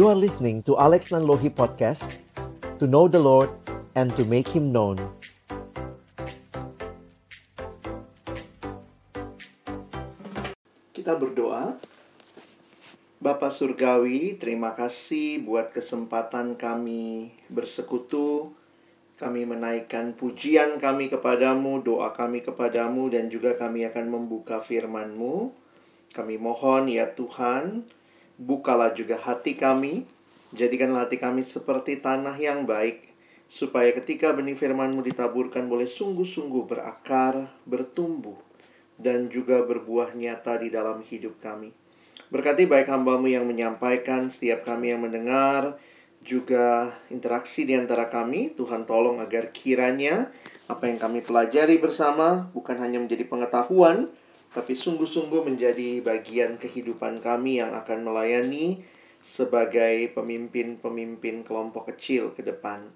You are listening to Alex Nanlohi Podcast To know the Lord and to make Him known Kita berdoa Bapak Surgawi, terima kasih buat kesempatan kami bersekutu kami menaikkan pujian kami kepadamu, doa kami kepadamu, dan juga kami akan membuka firman-Mu. Kami mohon ya Tuhan, bukalah juga hati kami, jadikanlah hati kami seperti tanah yang baik, supaya ketika benih firman-Mu ditaburkan boleh sungguh-sungguh berakar, bertumbuh, dan juga berbuah nyata di dalam hidup kami. Berkati baik hambamu yang menyampaikan, setiap kami yang mendengar, juga interaksi di antara kami. Tuhan tolong agar kiranya apa yang kami pelajari bersama bukan hanya menjadi pengetahuan, tapi sungguh-sungguh menjadi bagian kehidupan kami yang akan melayani sebagai pemimpin-pemimpin kelompok kecil ke depan.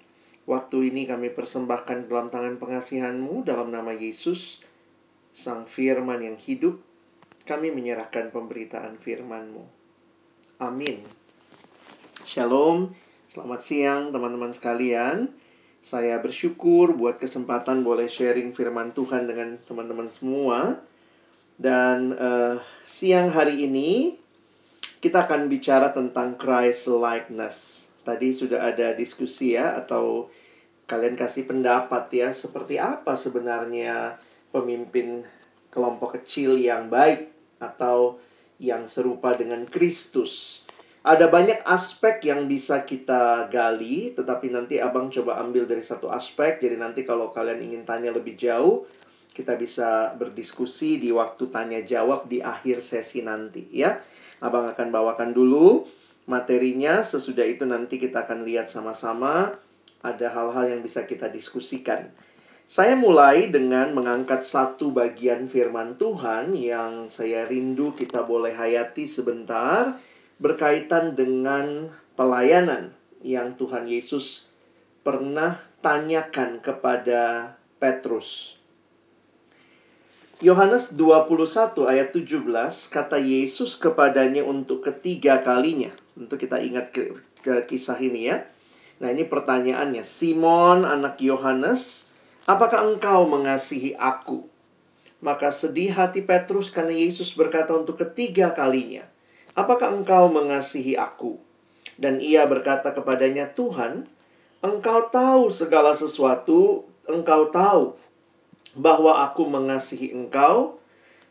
Waktu ini kami persembahkan dalam tangan pengasihanmu dalam nama Yesus, Sang Firman yang hidup. Kami menyerahkan pemberitaan firman-Mu. Amin. Shalom. Selamat siang teman-teman sekalian. Saya bersyukur buat kesempatan boleh sharing firman Tuhan dengan teman-teman semua. Dan uh, siang hari ini kita akan bicara tentang Christ likeness. Tadi sudah ada diskusi ya atau kalian kasih pendapat ya seperti apa sebenarnya pemimpin kelompok kecil yang baik atau yang serupa dengan Kristus. Ada banyak aspek yang bisa kita gali, tetapi nanti abang coba ambil dari satu aspek. Jadi nanti kalau kalian ingin tanya lebih jauh, kita bisa berdiskusi di waktu tanya jawab di akhir sesi nanti ya. Abang akan bawakan dulu materinya, sesudah itu nanti kita akan lihat sama-sama ada hal-hal yang bisa kita diskusikan. Saya mulai dengan mengangkat satu bagian firman Tuhan yang saya rindu kita boleh hayati sebentar berkaitan dengan pelayanan yang Tuhan Yesus pernah tanyakan kepada Petrus. Yohanes 21 ayat 17 kata Yesus kepadanya untuk ketiga kalinya. Untuk kita ingat ke, ke kisah ini ya. Nah, ini pertanyaannya. Simon anak Yohanes, apakah engkau mengasihi aku? Maka sedih hati Petrus karena Yesus berkata untuk ketiga kalinya, Apakah engkau mengasihi aku? Dan ia berkata kepadanya, Tuhan, engkau tahu segala sesuatu, engkau tahu bahwa aku mengasihi engkau.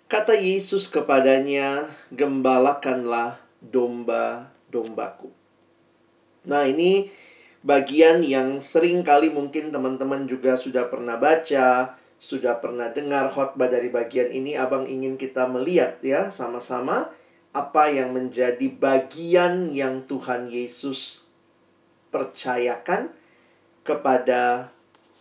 Kata Yesus kepadanya, gembalakanlah domba-dombaku. Nah ini bagian yang sering kali mungkin teman-teman juga sudah pernah baca, sudah pernah dengar khotbah dari bagian ini. Abang ingin kita melihat ya sama-sama apa yang menjadi bagian yang Tuhan Yesus percayakan kepada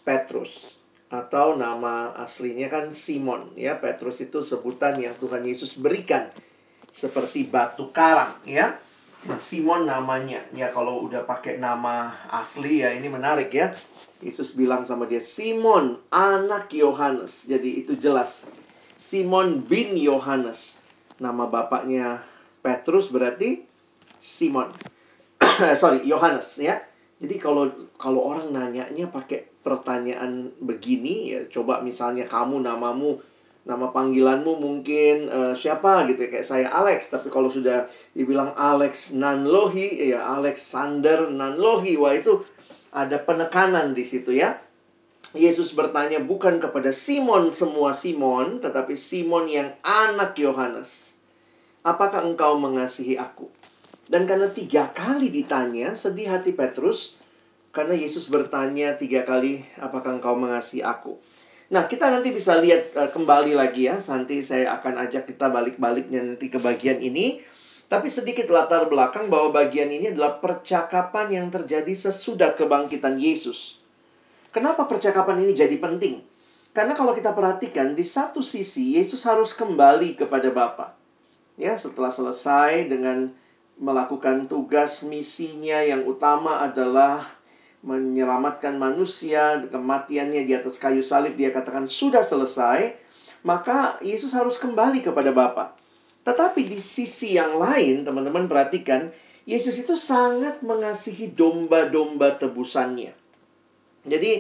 Petrus atau nama aslinya kan Simon ya. Petrus itu sebutan yang Tuhan Yesus berikan seperti batu karang ya. Nah Simon namanya. Ya kalau udah pakai nama asli ya ini menarik ya. Yesus bilang sama dia Simon anak Yohanes. Jadi itu jelas. Simon bin Yohanes. Nama bapaknya Petrus berarti Simon. Sorry, Yohanes ya. Jadi kalau kalau orang nanyanya pakai pertanyaan begini ya coba misalnya kamu namamu nama panggilanmu mungkin uh, siapa gitu ya kayak saya Alex tapi kalau sudah dibilang Alex Nanlohi ya Alexander Nanlohi wah itu ada penekanan di situ ya Yesus bertanya bukan kepada Simon semua Simon tetapi Simon yang anak Yohanes apakah engkau mengasihi aku? Dan karena tiga kali ditanya, sedih hati Petrus, karena Yesus bertanya tiga kali, apakah engkau mengasihi aku? Nah, kita nanti bisa lihat uh, kembali lagi ya. Nanti saya akan ajak kita balik-baliknya nanti ke bagian ini. Tapi sedikit latar belakang bahwa bagian ini adalah percakapan yang terjadi sesudah kebangkitan Yesus. Kenapa percakapan ini jadi penting? Karena kalau kita perhatikan, di satu sisi Yesus harus kembali kepada Bapa. Ya, setelah selesai dengan melakukan tugas misinya yang utama adalah menyelamatkan manusia, kematiannya di atas kayu salib dia katakan sudah selesai, maka Yesus harus kembali kepada Bapa. Tetapi di sisi yang lain, teman-teman perhatikan, Yesus itu sangat mengasihi domba-domba tebusannya. Jadi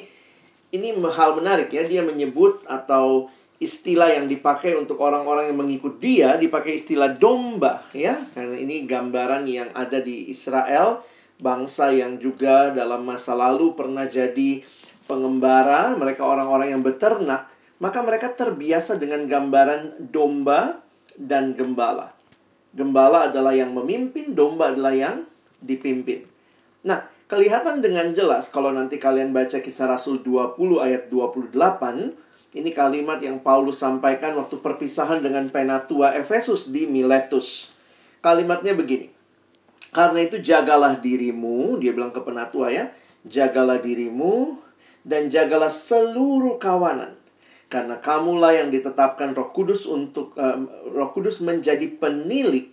ini hal menarik ya, dia menyebut atau istilah yang dipakai untuk orang-orang yang mengikut dia dipakai istilah domba ya karena ini gambaran yang ada di Israel bangsa yang juga dalam masa lalu pernah jadi pengembara mereka orang-orang yang beternak maka mereka terbiasa dengan gambaran domba dan gembala gembala adalah yang memimpin domba adalah yang dipimpin nah kelihatan dengan jelas kalau nanti kalian baca kisah Rasul 20 ayat 28 ini kalimat yang Paulus sampaikan waktu perpisahan dengan penatua Efesus di Miletus. Kalimatnya begini. Karena itu jagalah dirimu, dia bilang ke penatua ya, jagalah dirimu dan jagalah seluruh kawanan. Karena kamulah yang ditetapkan Roh Kudus untuk uh, Roh Kudus menjadi penilik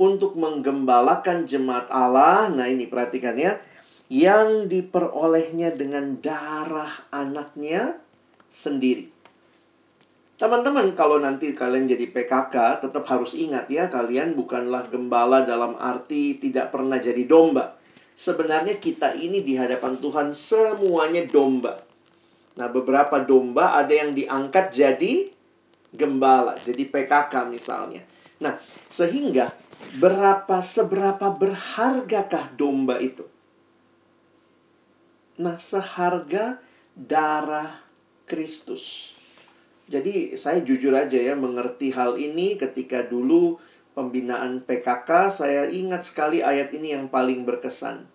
untuk menggembalakan jemaat Allah. Nah, ini perhatikan ya, yang diperolehnya dengan darah anaknya sendiri. Teman-teman, kalau nanti kalian jadi PKK, tetap harus ingat ya, kalian bukanlah gembala dalam arti tidak pernah jadi domba. Sebenarnya kita ini di hadapan Tuhan semuanya domba. Nah, beberapa domba ada yang diangkat jadi gembala, jadi PKK misalnya. Nah, sehingga berapa seberapa berhargakah domba itu? Nah, seharga darah Kristus. Jadi saya jujur aja ya mengerti hal ini ketika dulu pembinaan PKK saya ingat sekali ayat ini yang paling berkesan.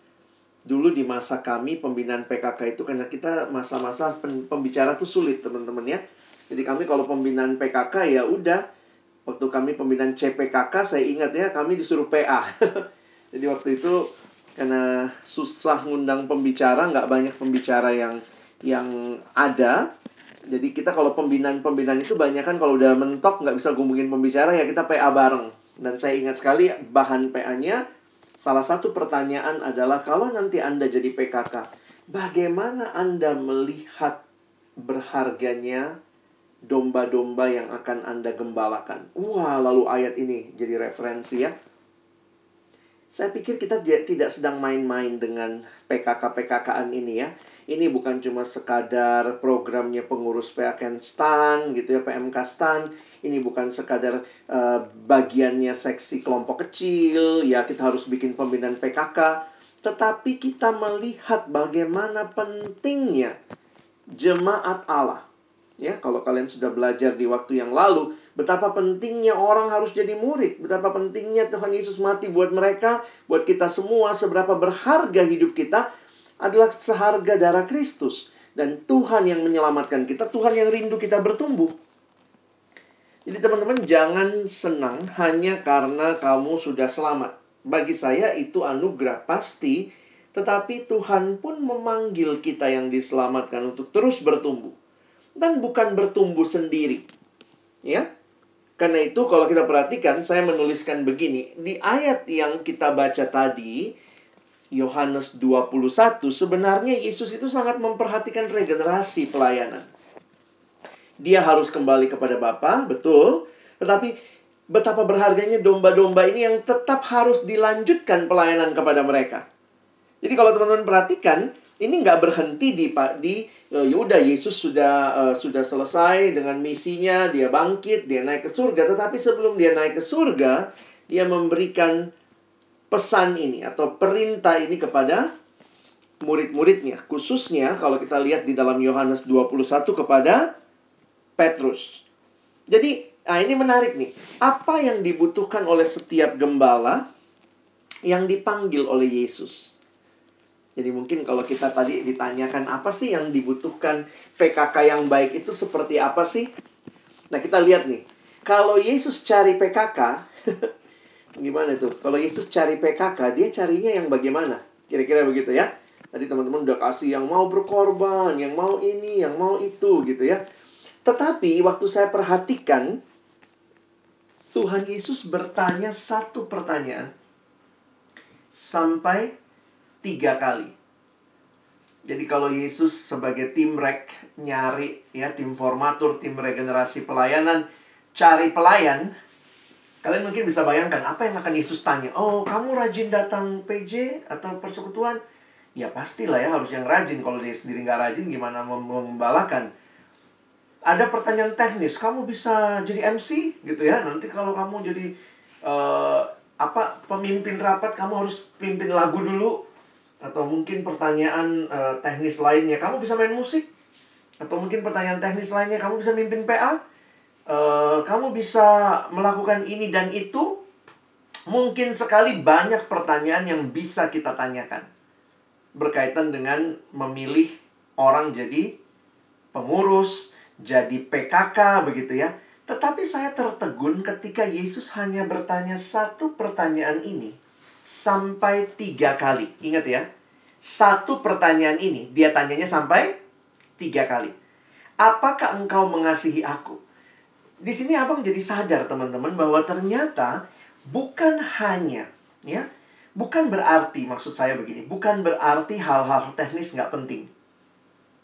Dulu di masa kami pembinaan PKK itu karena kita masa-masa pembicara tuh sulit teman-teman ya. Jadi kami kalau pembinaan PKK ya udah waktu kami pembinaan CPKK saya ingat ya kami disuruh PA. Jadi waktu itu karena susah ngundang pembicara nggak banyak pembicara yang yang ada jadi kita kalau pembinaan-pembinaan itu banyak kan kalau udah mentok nggak bisa ngomongin pembicara ya kita PA bareng. Dan saya ingat sekali bahan PA-nya salah satu pertanyaan adalah kalau nanti Anda jadi PKK, bagaimana Anda melihat berharganya domba-domba yang akan Anda gembalakan? Wah, lalu ayat ini jadi referensi ya. Saya pikir kita tidak sedang main-main dengan PKK-PKKan ini ya ini bukan cuma sekadar programnya pengurus PAKN STAN gitu ya PMK STAN. Ini bukan sekadar uh, bagiannya seksi kelompok kecil ya kita harus bikin pembinaan PKK tetapi kita melihat bagaimana pentingnya jemaat Allah. Ya kalau kalian sudah belajar di waktu yang lalu betapa pentingnya orang harus jadi murid betapa pentingnya Tuhan Yesus mati buat mereka buat kita semua seberapa berharga hidup kita adalah seharga darah Kristus. Dan Tuhan yang menyelamatkan kita, Tuhan yang rindu kita bertumbuh. Jadi teman-teman jangan senang hanya karena kamu sudah selamat. Bagi saya itu anugerah pasti, tetapi Tuhan pun memanggil kita yang diselamatkan untuk terus bertumbuh. Dan bukan bertumbuh sendiri. Ya, karena itu kalau kita perhatikan, saya menuliskan begini. Di ayat yang kita baca tadi, Yohanes 21, sebenarnya Yesus itu sangat memperhatikan regenerasi pelayanan. Dia harus kembali kepada Bapa, betul. Tetapi betapa berharganya domba-domba ini yang tetap harus dilanjutkan pelayanan kepada mereka. Jadi kalau teman-teman perhatikan, ini nggak berhenti di di uh, Yuda Yesus sudah uh, sudah selesai dengan misinya, dia bangkit, dia naik ke surga. Tetapi sebelum dia naik ke surga, dia memberikan pesan ini atau perintah ini kepada murid-muridnya. Khususnya kalau kita lihat di dalam Yohanes 21 kepada Petrus. Jadi, nah ini menarik nih. Apa yang dibutuhkan oleh setiap gembala yang dipanggil oleh Yesus? Jadi mungkin kalau kita tadi ditanyakan apa sih yang dibutuhkan PKK yang baik itu seperti apa sih? Nah, kita lihat nih. Kalau Yesus cari PKK, Gimana tuh? Kalau Yesus cari PKK, dia carinya yang bagaimana? Kira-kira begitu ya. Tadi teman-teman udah kasih yang mau berkorban, yang mau ini, yang mau itu gitu ya. Tetapi waktu saya perhatikan, Tuhan Yesus bertanya satu pertanyaan sampai tiga kali. Jadi kalau Yesus sebagai tim rek nyari ya tim formatur, tim regenerasi pelayanan, cari pelayan, Kalian mungkin bisa bayangkan apa yang akan Yesus tanya. Oh, kamu rajin datang PJ atau persekutuan? Ya pastilah ya harus yang rajin. Kalau dia sendiri nggak rajin gimana membalakan? Ada pertanyaan teknis. Kamu bisa jadi MC gitu ya? Nanti kalau kamu jadi uh, apa pemimpin rapat, kamu harus pimpin lagu dulu. Atau mungkin pertanyaan uh, teknis lainnya. Kamu bisa main musik? Atau mungkin pertanyaan teknis lainnya. Kamu bisa mimpin PA? Uh, kamu bisa melakukan ini dan itu? Mungkin sekali banyak pertanyaan yang bisa kita tanyakan berkaitan dengan memilih orang jadi pengurus, jadi PKK begitu ya. Tetapi saya tertegun ketika Yesus hanya bertanya satu pertanyaan ini sampai tiga kali. Ingat ya, satu pertanyaan ini dia tanyanya sampai tiga kali. Apakah engkau mengasihi aku? Di sini abang jadi sadar teman-teman bahwa ternyata bukan hanya ya bukan berarti maksud saya begini bukan berarti hal-hal teknis nggak penting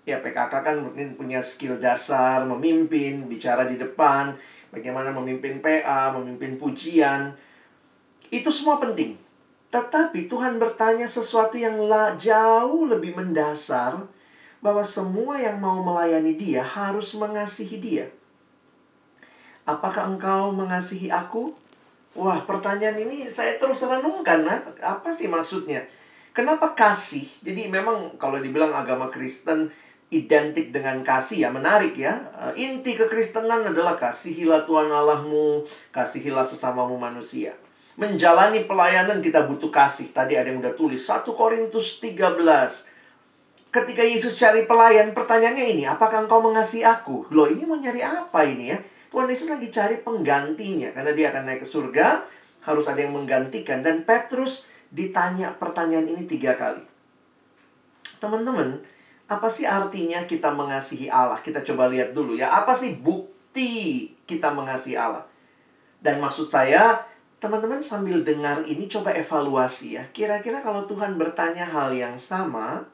ya PKK kan mungkin punya skill dasar memimpin bicara di depan bagaimana memimpin PA memimpin pujian itu semua penting tetapi Tuhan bertanya sesuatu yang jauh lebih mendasar bahwa semua yang mau melayani dia harus mengasihi dia. Apakah engkau mengasihi aku? Wah, pertanyaan ini saya terus renungkan, nah, apa sih maksudnya? Kenapa kasih? Jadi memang kalau dibilang agama Kristen identik dengan kasih ya, menarik ya. Eh, inti kekristenan adalah kasihilah Tuhan Allahmu, kasihilah sesamamu manusia. Menjalani pelayanan kita butuh kasih. Tadi ada yang udah tulis 1 Korintus 13. Ketika Yesus cari pelayan, pertanyaannya ini, apakah engkau mengasihi aku? Loh, ini mau nyari apa ini ya? Tuhan Yesus lagi cari penggantinya karena dia akan naik ke surga, harus ada yang menggantikan dan Petrus ditanya pertanyaan ini tiga kali. Teman-teman, apa sih artinya kita mengasihi Allah? Kita coba lihat dulu ya. Apa sih bukti kita mengasihi Allah? Dan maksud saya, teman-teman sambil dengar ini coba evaluasi ya. Kira-kira kalau Tuhan bertanya hal yang sama,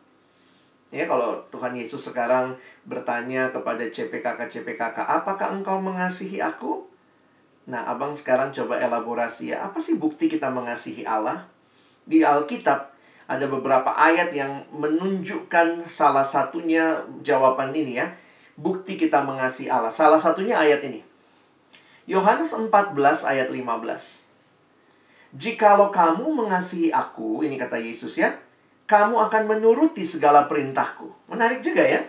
Ya, kalau Tuhan Yesus sekarang bertanya kepada CPKK CPKK, "Apakah engkau mengasihi aku?" Nah, Abang sekarang coba elaborasi ya. Apa sih bukti kita mengasihi Allah? Di Alkitab ada beberapa ayat yang menunjukkan salah satunya jawaban ini ya. Bukti kita mengasihi Allah. Salah satunya ayat ini. Yohanes 14 ayat 15. Jikalau kamu mengasihi aku, ini kata Yesus ya, kamu akan menuruti segala perintahku. Menarik juga ya.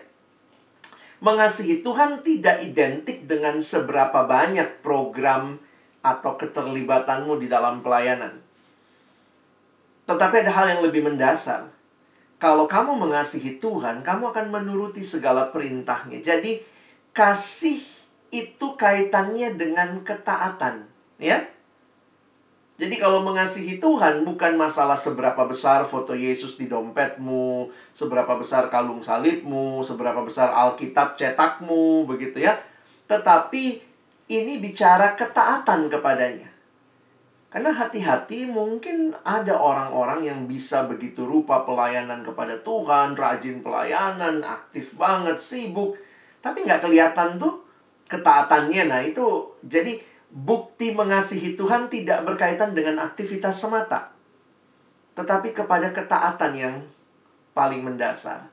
Mengasihi Tuhan tidak identik dengan seberapa banyak program atau keterlibatanmu di dalam pelayanan. Tetapi ada hal yang lebih mendasar. Kalau kamu mengasihi Tuhan, kamu akan menuruti segala perintahnya. Jadi, kasih itu kaitannya dengan ketaatan. Ya, jadi kalau mengasihi Tuhan bukan masalah seberapa besar foto Yesus di dompetmu, seberapa besar kalung salibmu, seberapa besar Alkitab cetakmu, begitu ya. Tetapi ini bicara ketaatan kepadanya. Karena hati-hati mungkin ada orang-orang yang bisa begitu rupa pelayanan kepada Tuhan, rajin pelayanan, aktif banget, sibuk. Tapi nggak kelihatan tuh ketaatannya. Nah itu jadi bukti mengasihi Tuhan tidak berkaitan dengan aktivitas semata, tetapi kepada ketaatan yang paling mendasar.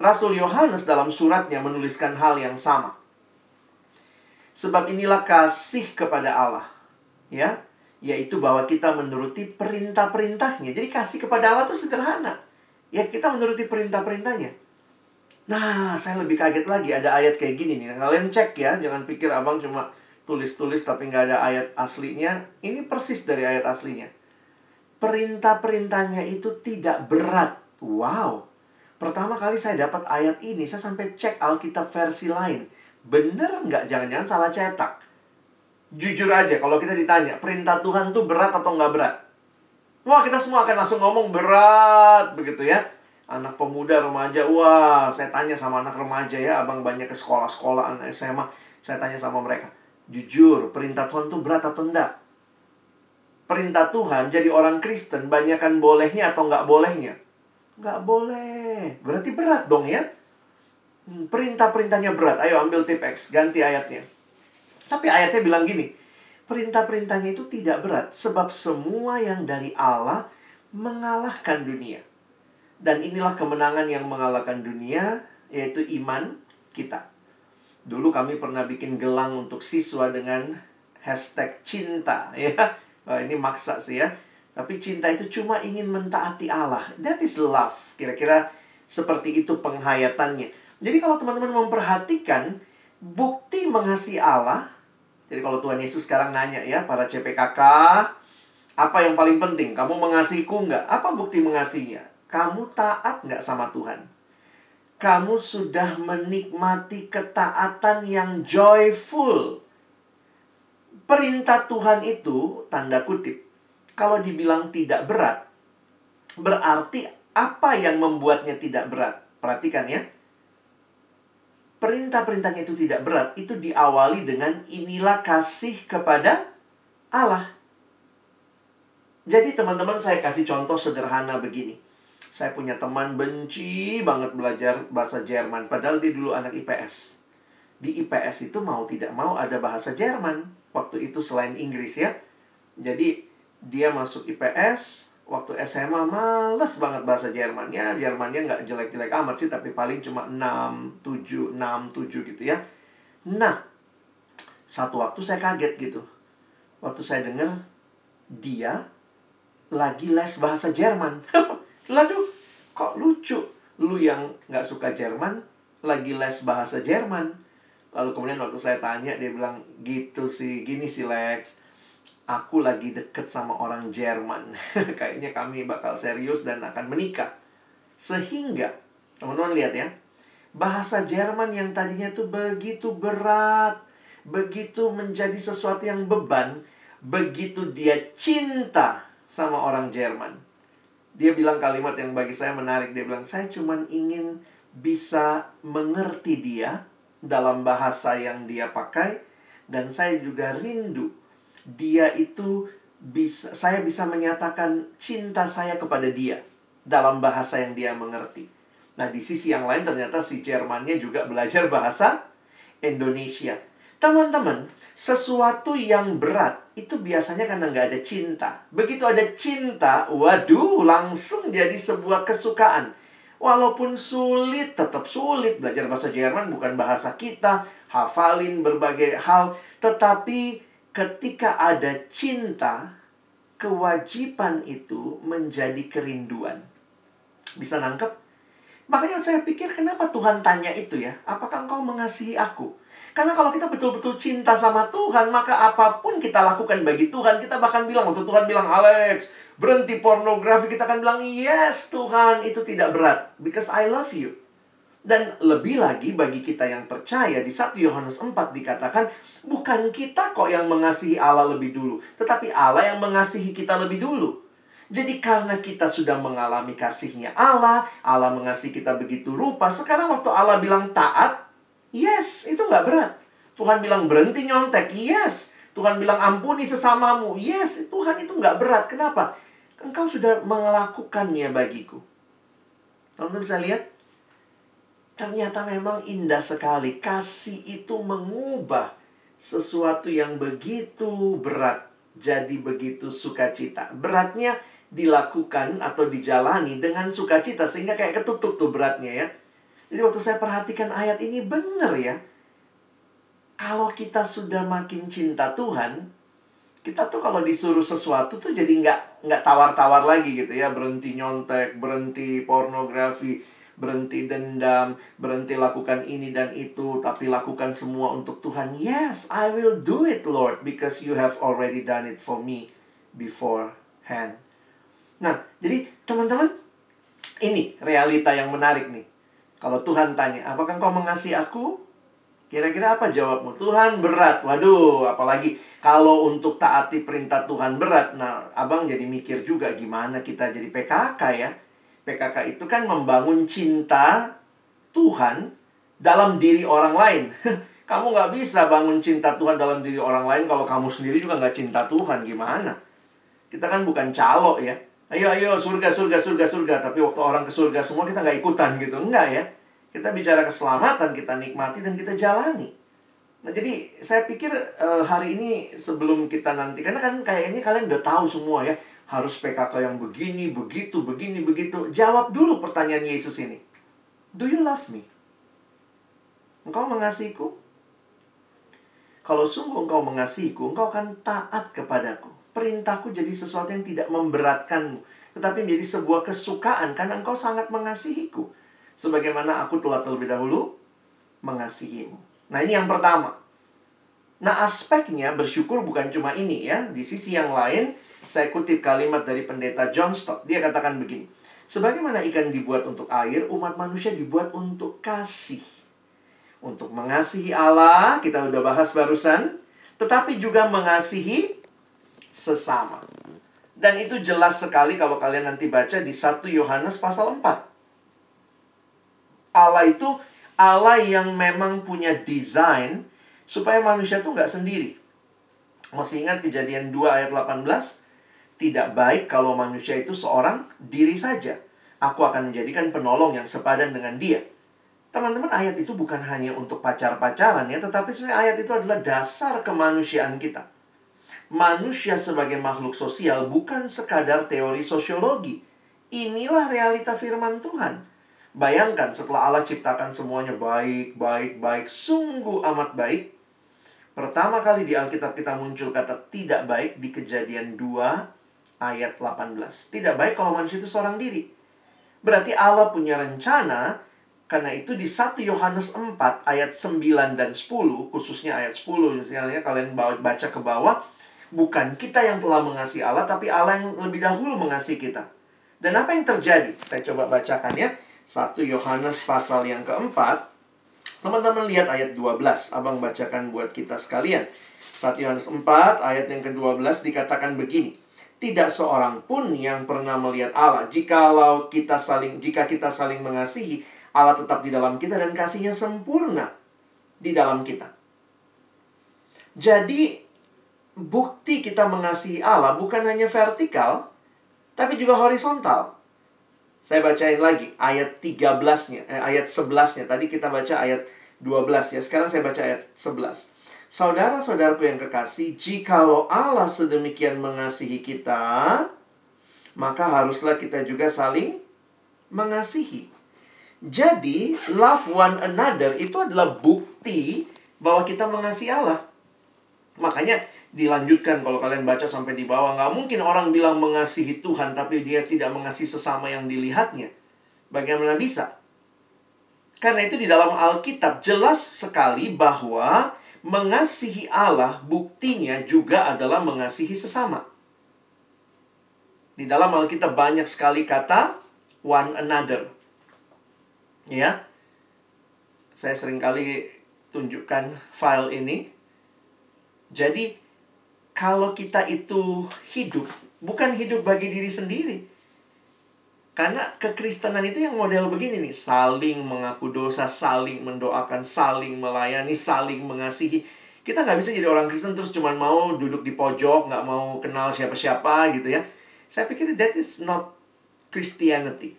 Rasul Yohanes dalam suratnya menuliskan hal yang sama. Sebab inilah kasih kepada Allah, ya, yaitu bahwa kita menuruti perintah-perintahnya. Jadi kasih kepada Allah itu sederhana. Ya, kita menuruti perintah-perintahnya. Nah, saya lebih kaget lagi ada ayat kayak gini nih. Kalian cek ya, jangan pikir abang cuma tulis-tulis tapi nggak ada ayat aslinya, ini persis dari ayat aslinya. Perintah-perintahnya itu tidak berat. Wow. Pertama kali saya dapat ayat ini, saya sampai cek Alkitab versi lain. Bener nggak? Jangan-jangan salah cetak. Jujur aja, kalau kita ditanya, perintah Tuhan tuh berat atau nggak berat? Wah, kita semua akan langsung ngomong berat, begitu ya. Anak pemuda, remaja, wah, saya tanya sama anak remaja ya, abang banyak ke sekolah-sekolah, SMA, saya tanya sama mereka Jujur, perintah Tuhan itu berat atau enggak? Perintah Tuhan jadi orang Kristen, banyakkan bolehnya atau enggak bolehnya? Enggak boleh. Berarti berat dong ya? Hmm, perintah-perintahnya berat. Ayo ambil tip X, ganti ayatnya. Tapi ayatnya bilang gini, perintah-perintahnya itu tidak berat sebab semua yang dari Allah mengalahkan dunia. Dan inilah kemenangan yang mengalahkan dunia yaitu iman kita. Dulu kami pernah bikin gelang untuk siswa dengan hashtag cinta ya. Wah, ini maksa sih ya. Tapi cinta itu cuma ingin mentaati Allah. That is love. Kira-kira seperti itu penghayatannya. Jadi kalau teman-teman memperhatikan bukti mengasihi Allah. Jadi kalau Tuhan Yesus sekarang nanya ya, para CPKK, apa yang paling penting? Kamu mengasihiku nggak? Apa bukti mengasihinya? Kamu taat nggak sama Tuhan? Kamu sudah menikmati ketaatan yang joyful. Perintah Tuhan itu, tanda kutip, kalau dibilang tidak berat, berarti apa yang membuatnya tidak berat? Perhatikan ya perintah-perintahnya itu tidak berat, itu diawali dengan inilah kasih kepada Allah. Jadi teman-teman saya kasih contoh sederhana begini. Saya punya teman benci banget belajar bahasa Jerman, padahal dia dulu anak IPS. Di IPS itu mau tidak mau ada bahasa Jerman. Waktu itu selain Inggris ya. Jadi dia masuk IPS, waktu SMA males banget bahasa Jermannya. Jermannya nggak jelek-jelek amat sih, tapi paling cuma 6, 7, 6, 7 gitu ya. Nah, satu waktu saya kaget gitu. Waktu saya dengar dia lagi les bahasa Jerman. Lalu, kok lucu? Lu yang nggak suka Jerman, lagi les bahasa Jerman. Lalu kemudian waktu saya tanya, dia bilang, gitu sih, gini sih Lex aku lagi deket sama orang Jerman. Kayaknya kami bakal serius dan akan menikah. Sehingga, teman-teman lihat ya, bahasa Jerman yang tadinya itu begitu berat, begitu menjadi sesuatu yang beban, begitu dia cinta sama orang Jerman. Dia bilang kalimat yang bagi saya menarik. Dia bilang, saya cuma ingin bisa mengerti dia dalam bahasa yang dia pakai. Dan saya juga rindu dia itu bisa saya bisa menyatakan cinta saya kepada dia dalam bahasa yang dia mengerti. Nah, di sisi yang lain ternyata si Jermannya juga belajar bahasa Indonesia. Teman-teman, sesuatu yang berat itu biasanya karena nggak ada cinta. Begitu ada cinta, waduh, langsung jadi sebuah kesukaan. Walaupun sulit, tetap sulit. Belajar bahasa Jerman bukan bahasa kita. Hafalin berbagai hal. Tetapi ketika ada cinta, kewajiban itu menjadi kerinduan. Bisa nangkep? Makanya saya pikir kenapa Tuhan tanya itu ya? Apakah engkau mengasihi aku? Karena kalau kita betul-betul cinta sama Tuhan, maka apa pun kita lakukan bagi Tuhan, kita bahkan bilang, waktu Tuhan bilang, Alex, berhenti pornografi, kita akan bilang, yes Tuhan, itu tidak berat. Because I love you. Dan lebih lagi bagi kita yang percaya di 1 Yohanes 4 dikatakan bukan kita kok yang mengasihi Allah lebih dulu, tetapi Allah yang mengasihi kita lebih dulu. Jadi karena kita sudah mengalami kasihnya Allah, Allah mengasihi kita begitu rupa, sekarang waktu Allah bilang taat, yes, itu nggak berat. Tuhan bilang berhenti nyontek, yes. Tuhan bilang ampuni sesamamu, yes. Tuhan itu nggak berat. Kenapa? Engkau sudah melakukannya bagiku. Teman-teman bisa lihat? Ternyata memang indah sekali. Kasih itu mengubah sesuatu yang begitu berat jadi begitu sukacita. Beratnya dilakukan atau dijalani dengan sukacita sehingga kayak ketutup tuh beratnya ya. Jadi waktu saya perhatikan ayat ini benar ya. Kalau kita sudah makin cinta Tuhan, kita tuh kalau disuruh sesuatu tuh jadi nggak nggak tawar-tawar lagi gitu ya berhenti nyontek berhenti pornografi berhenti dendam, berhenti lakukan ini dan itu, tapi lakukan semua untuk Tuhan. Yes, I will do it, Lord, because you have already done it for me beforehand. Nah, jadi teman-teman, ini realita yang menarik nih. Kalau Tuhan tanya, apakah kau mengasihi aku? Kira-kira apa jawabmu? Tuhan berat. Waduh, apalagi kalau untuk taati perintah Tuhan berat. Nah, abang jadi mikir juga gimana kita jadi PKK ya PKK itu kan membangun cinta Tuhan dalam diri orang lain. kamu nggak bisa bangun cinta Tuhan dalam diri orang lain kalau kamu sendiri juga nggak cinta Tuhan. Gimana? Kita kan bukan calo ya. Ayo, ayo, surga, surga, surga, surga. Tapi waktu orang ke surga semua kita nggak ikutan gitu. Enggak ya. Kita bicara keselamatan, kita nikmati dan kita jalani. Nah, jadi saya pikir uh, hari ini sebelum kita nanti karena kan kayaknya kalian udah tahu semua ya, harus PKK yang begini, begitu, begini, begitu. Jawab dulu pertanyaan Yesus ini. Do you love me? Engkau mengasihiku? Kalau sungguh engkau mengasihiku, engkau akan taat kepadaku. Perintahku jadi sesuatu yang tidak memberatkanmu, tetapi menjadi sebuah kesukaan karena engkau sangat mengasihiku. Sebagaimana aku telah terlebih dahulu mengasihimu. Nah, ini yang pertama. Nah, aspeknya bersyukur bukan cuma ini ya. Di sisi yang lain, saya kutip kalimat dari pendeta John Stott. Dia katakan begini. Sebagaimana ikan dibuat untuk air, umat manusia dibuat untuk kasih. Untuk mengasihi Allah, kita udah bahas barusan. Tetapi juga mengasihi sesama. Dan itu jelas sekali kalau kalian nanti baca di 1 Yohanes pasal 4. Allah itu Allah yang memang punya desain supaya manusia tuh nggak sendiri. Masih ingat kejadian 2 ayat 18? Tidak baik kalau manusia itu seorang diri saja. Aku akan menjadikan penolong yang sepadan dengan dia. Teman-teman, ayat itu bukan hanya untuk pacar-pacaran ya, tetapi sebenarnya ayat itu adalah dasar kemanusiaan kita. Manusia sebagai makhluk sosial bukan sekadar teori sosiologi. Inilah realita firman Tuhan. Bayangkan setelah Allah ciptakan semuanya baik, baik, baik, sungguh amat baik. Pertama kali di Alkitab kita muncul kata tidak baik di kejadian 2 ayat 18. Tidak baik kalau manusia itu seorang diri. Berarti Allah punya rencana karena itu di 1 Yohanes 4 ayat 9 dan 10, khususnya ayat 10 misalnya kalian baca ke bawah, bukan kita yang telah mengasihi Allah tapi Allah yang lebih dahulu mengasihi kita. Dan apa yang terjadi? Saya coba bacakan ya. 1 Yohanes pasal yang keempat. Teman-teman lihat ayat 12. Abang bacakan buat kita sekalian. 1 Yohanes 4 ayat yang ke-12 dikatakan begini. Tidak seorang pun yang pernah melihat Allah. Jikalau kita saling jika kita saling mengasihi, Allah tetap di dalam kita dan kasihnya sempurna di dalam kita. Jadi bukti kita mengasihi Allah bukan hanya vertikal, tapi juga horizontal. Saya bacain lagi ayat 13-nya, eh, ayat 11-nya. Tadi kita baca ayat 12 ya. Sekarang saya baca ayat 11. Saudara-saudaraku yang kekasih, jikalau Allah sedemikian mengasihi kita, maka haruslah kita juga saling mengasihi. Jadi, love one another itu adalah bukti bahwa kita mengasihi Allah. Makanya dilanjutkan kalau kalian baca sampai di bawah. Nggak mungkin orang bilang mengasihi Tuhan tapi dia tidak mengasihi sesama yang dilihatnya. Bagaimana bisa? Karena itu di dalam Alkitab jelas sekali bahwa mengasihi Allah buktinya juga adalah mengasihi sesama. Di dalam Alkitab banyak sekali kata one another. Ya. Saya sering kali tunjukkan file ini. Jadi kalau kita itu hidup, bukan hidup bagi diri sendiri. Karena kekristenan itu yang model begini nih, saling mengaku dosa, saling mendoakan, saling melayani, saling mengasihi. Kita nggak bisa jadi orang Kristen terus cuma mau duduk di pojok, nggak mau kenal siapa-siapa gitu ya. Saya pikir that is not Christianity.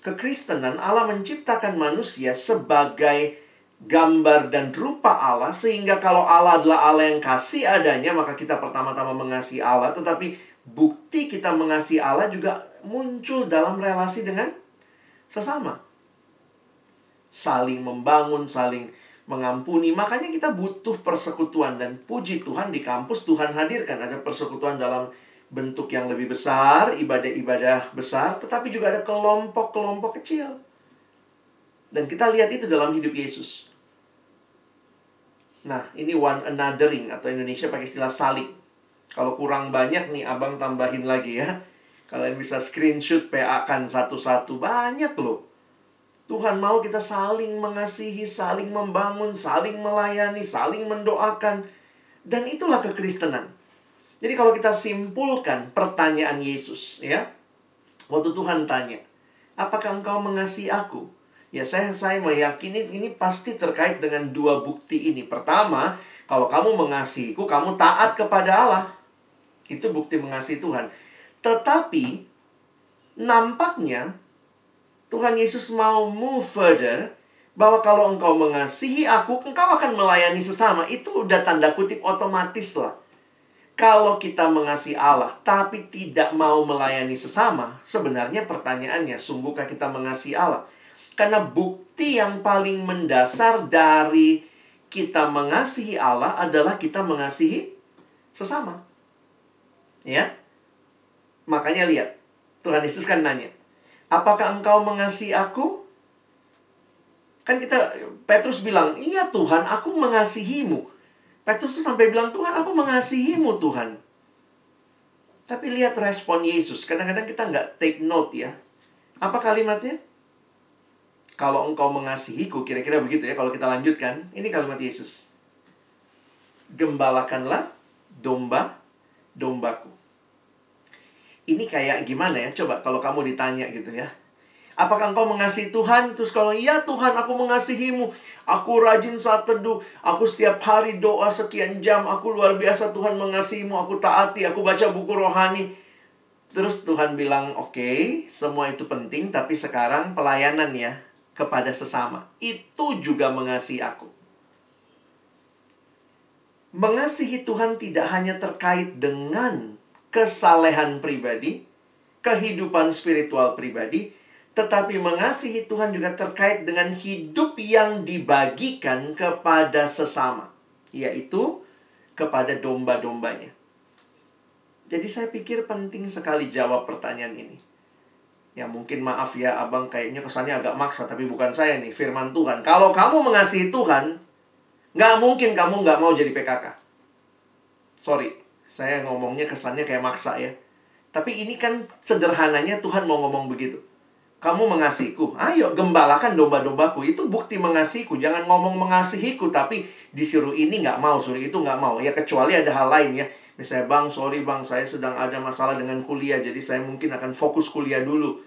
Kekristenan Allah menciptakan manusia sebagai gambar dan rupa Allah sehingga kalau Allah adalah Allah yang kasih adanya maka kita pertama-tama mengasihi Allah. Tetapi bukti kita mengasihi Allah juga muncul dalam relasi dengan sesama. Saling membangun saling mengampuni. Makanya kita butuh persekutuan dan puji Tuhan di kampus. Tuhan hadirkan. Ada persekutuan dalam bentuk yang lebih besar ibadah-ibadah besar tetapi juga ada kelompok-kelompok kecil. Dan kita lihat itu dalam hidup Yesus Nah, ini one anothering atau Indonesia pakai istilah saling. Kalau kurang banyak nih, abang tambahin lagi ya. Kalian bisa screenshot PA kan satu-satu. Banyak loh. Tuhan mau kita saling mengasihi, saling membangun, saling melayani, saling mendoakan. Dan itulah kekristenan. Jadi kalau kita simpulkan pertanyaan Yesus, ya. Waktu Tuhan tanya, apakah engkau mengasihi aku? Ya saya saya meyakini ini pasti terkait dengan dua bukti ini. Pertama, kalau kamu mengasihiku, kamu taat kepada Allah. Itu bukti mengasihi Tuhan. Tetapi nampaknya Tuhan Yesus mau move further bahwa kalau engkau mengasihi aku, engkau akan melayani sesama. Itu udah tanda kutip otomatis lah. Kalau kita mengasihi Allah tapi tidak mau melayani sesama, sebenarnya pertanyaannya, sungguhkah kita mengasihi Allah? Karena bukti yang paling mendasar dari kita mengasihi Allah adalah kita mengasihi sesama. Ya. Makanya lihat, Tuhan Yesus kan nanya, "Apakah engkau mengasihi aku?" Kan kita Petrus bilang, "Iya Tuhan, aku mengasihimu." Petrus tuh sampai bilang, Tuhan aku mengasihimu Tuhan. Tapi lihat respon Yesus. Kadang-kadang kita nggak take note ya. Apa kalimatnya? Kalau engkau mengasihiku, kira-kira begitu ya. Kalau kita lanjutkan, ini kalimat Yesus. Gembalakanlah domba, dombaku. Ini kayak gimana ya? Coba kalau kamu ditanya gitu ya. Apakah engkau mengasihi Tuhan? Terus kalau iya Tuhan aku mengasihimu. Aku rajin saat teduh. Aku setiap hari doa sekian jam. Aku luar biasa Tuhan mengasihimu. Aku taati. Aku baca buku rohani. Terus Tuhan bilang, oke, okay, semua itu penting. Tapi sekarang pelayanan ya kepada sesama. Itu juga mengasihi aku. Mengasihi Tuhan tidak hanya terkait dengan kesalehan pribadi, kehidupan spiritual pribadi, tetapi mengasihi Tuhan juga terkait dengan hidup yang dibagikan kepada sesama, yaitu kepada domba-dombanya. Jadi saya pikir penting sekali jawab pertanyaan ini. Ya mungkin maaf ya abang kayaknya kesannya agak maksa tapi bukan saya nih firman Tuhan. Kalau kamu mengasihi Tuhan, nggak mungkin kamu nggak mau jadi PKK. Sorry, saya ngomongnya kesannya kayak maksa ya. Tapi ini kan sederhananya Tuhan mau ngomong begitu kamu mengasihiku. Ayo, gembalakan domba-dombaku. Itu bukti mengasihiku. Jangan ngomong mengasihiku, tapi disuruh ini nggak mau, suruh itu nggak mau. Ya, kecuali ada hal lain ya. Misalnya, bang, sorry bang, saya sedang ada masalah dengan kuliah, jadi saya mungkin akan fokus kuliah dulu.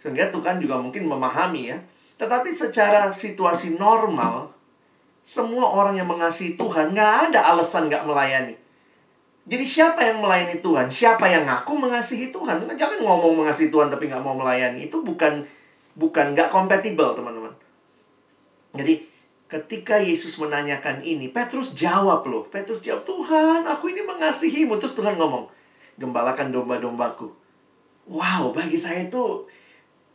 Sehingga Tuhan juga mungkin memahami ya. Tetapi secara situasi normal, semua orang yang mengasihi Tuhan, nggak ada alasan nggak melayani. Jadi siapa yang melayani Tuhan? Siapa yang ngaku mengasihi Tuhan? Jangan ngomong mengasihi Tuhan tapi nggak mau melayani. Itu bukan bukan nggak kompatibel teman-teman. Jadi ketika Yesus menanyakan ini, Petrus jawab loh. Petrus jawab, Tuhan aku ini mengasihimu. Terus Tuhan ngomong, gembalakan domba-dombaku. Wow, bagi saya itu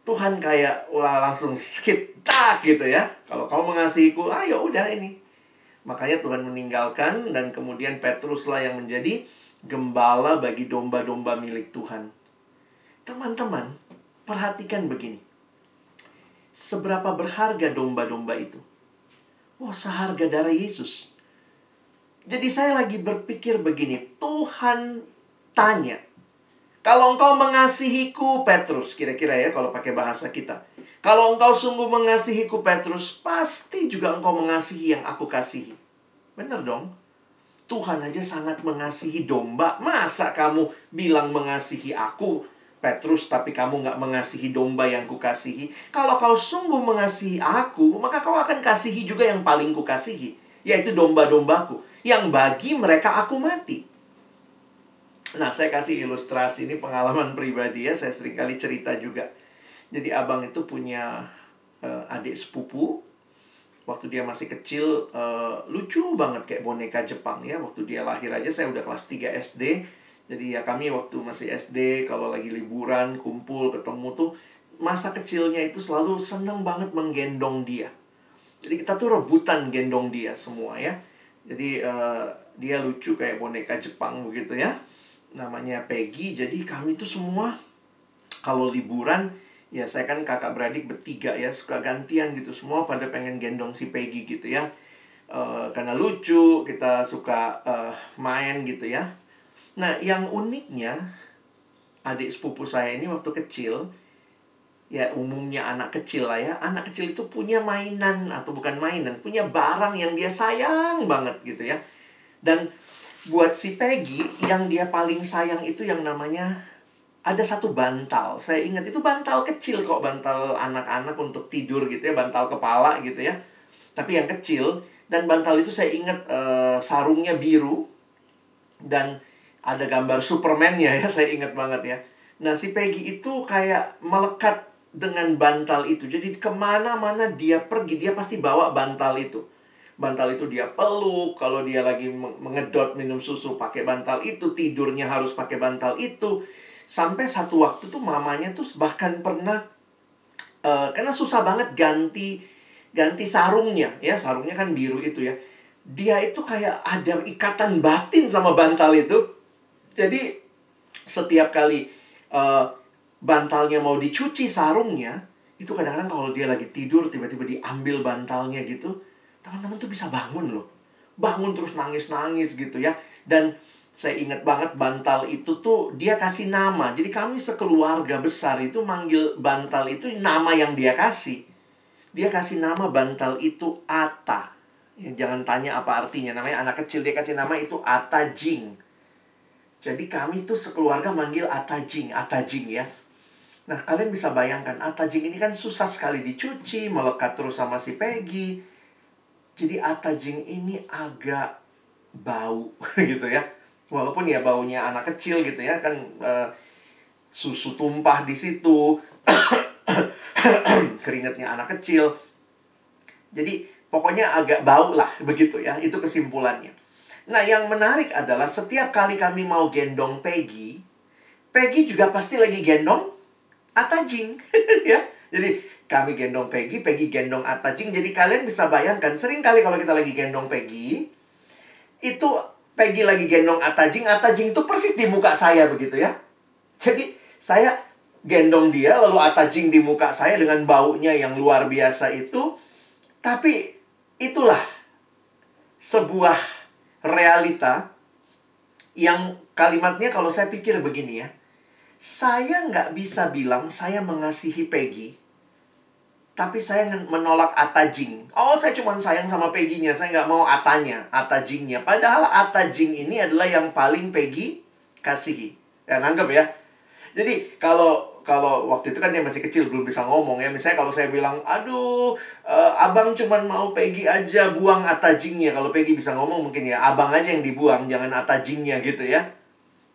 Tuhan kayak wah langsung skit tak gitu ya. Kalau kau mengasihiku, ayo udah ini Makanya Tuhan meninggalkan dan kemudian Petruslah yang menjadi gembala bagi domba-domba milik Tuhan. Teman-teman, perhatikan begini. Seberapa berharga domba-domba itu? Wah, oh, seharga darah Yesus. Jadi saya lagi berpikir begini, Tuhan tanya, kalau engkau mengasihiku, Petrus, kira-kira ya kalau pakai bahasa kita. Kalau engkau sungguh mengasihiku Petrus, pasti juga engkau mengasihi yang aku kasihi. Benar dong? Tuhan aja sangat mengasihi domba. Masa kamu bilang mengasihi aku, Petrus, tapi kamu nggak mengasihi domba yang kukasihi? Kalau kau sungguh mengasihi aku, maka kau akan kasihi juga yang paling kukasihi, yaitu domba-dombaku, yang bagi mereka aku mati. Nah, saya kasih ilustrasi ini pengalaman pribadi ya, saya sering kali cerita juga jadi abang itu punya uh, adik sepupu. Waktu dia masih kecil uh, lucu banget kayak boneka Jepang ya. Waktu dia lahir aja saya udah kelas 3 SD. Jadi ya kami waktu masih SD kalau lagi liburan kumpul ketemu tuh masa kecilnya itu selalu seneng banget menggendong dia. Jadi kita tuh rebutan gendong dia semua ya. Jadi uh, dia lucu kayak boneka Jepang begitu ya. Namanya Peggy. Jadi kami tuh semua kalau liburan ya saya kan kakak beradik bertiga ya suka gantian gitu. Semua pada pengen gendong si Peggy gitu ya. Uh, karena lucu kita suka uh, main gitu ya. Nah yang uniknya adik sepupu saya ini waktu kecil ya umumnya anak kecil lah ya anak kecil itu punya mainan atau bukan mainan punya barang yang dia sayang banget gitu ya. Dan buat si Peggy yang dia paling sayang itu yang namanya ada satu bantal. Saya ingat itu bantal kecil kok, bantal anak-anak untuk tidur gitu ya, bantal kepala gitu ya. Tapi yang kecil dan bantal itu saya ingat uh, sarungnya biru dan ada gambar Superman-nya ya, saya ingat banget ya. Nah, si Peggy itu kayak melekat dengan bantal itu. Jadi ke mana-mana dia pergi, dia pasti bawa bantal itu. Bantal itu dia peluk, kalau dia lagi mengedot minum susu pakai bantal itu, tidurnya harus pakai bantal itu. Sampai satu waktu tuh mamanya tuh bahkan pernah, uh, karena susah banget ganti ganti sarungnya, ya sarungnya kan biru itu ya. Dia itu kayak ada ikatan batin sama bantal itu. Jadi setiap kali uh, bantalnya mau dicuci sarungnya, itu kadang-kadang kalau dia lagi tidur tiba-tiba diambil bantalnya gitu, teman-teman tuh bisa bangun loh. Bangun terus nangis-nangis gitu ya. Dan saya ingat banget bantal itu tuh dia kasih nama. Jadi kami sekeluarga besar itu manggil bantal itu nama yang dia kasih. Dia kasih nama bantal itu Ata. Ya, jangan tanya apa artinya. Namanya anak kecil dia kasih nama itu Ata Jing. Jadi kami tuh sekeluarga manggil Ata Jing, Ata Jing ya. Nah, kalian bisa bayangkan, atajing ini kan susah sekali dicuci, melekat terus sama si Peggy. Jadi atajing ini agak bau gitu ya. Walaupun ya baunya anak kecil gitu ya, kan uh, susu tumpah di situ, keringatnya anak kecil. Jadi pokoknya agak bau lah begitu ya, itu kesimpulannya. Nah, yang menarik adalah setiap kali kami mau gendong Peggy, Peggy juga pasti lagi gendong Atajing ya. Jadi kami gendong Peggy, Peggy gendong Atajing. Jadi kalian bisa bayangkan sering kali kalau kita lagi gendong Peggy itu Peggy lagi gendong Atajing, Atajing itu persis di muka saya begitu ya. Jadi saya gendong dia lalu Atajing di muka saya dengan baunya yang luar biasa itu. Tapi itulah sebuah realita yang kalimatnya kalau saya pikir begini ya saya nggak bisa bilang saya mengasihi Peggy, tapi saya menolak Atajing. Oh, saya cuma sayang sama Peggy-nya, saya nggak mau Atanya, Atajingnya. Padahal Atajing ini adalah yang paling Peggy kasihi. Ya, nanggap ya. Jadi, kalau kalau waktu itu kan dia masih kecil belum bisa ngomong ya misalnya kalau saya bilang aduh uh, abang cuma mau Peggy aja buang atajingnya kalau Peggy bisa ngomong mungkin ya abang aja yang dibuang jangan atajingnya gitu ya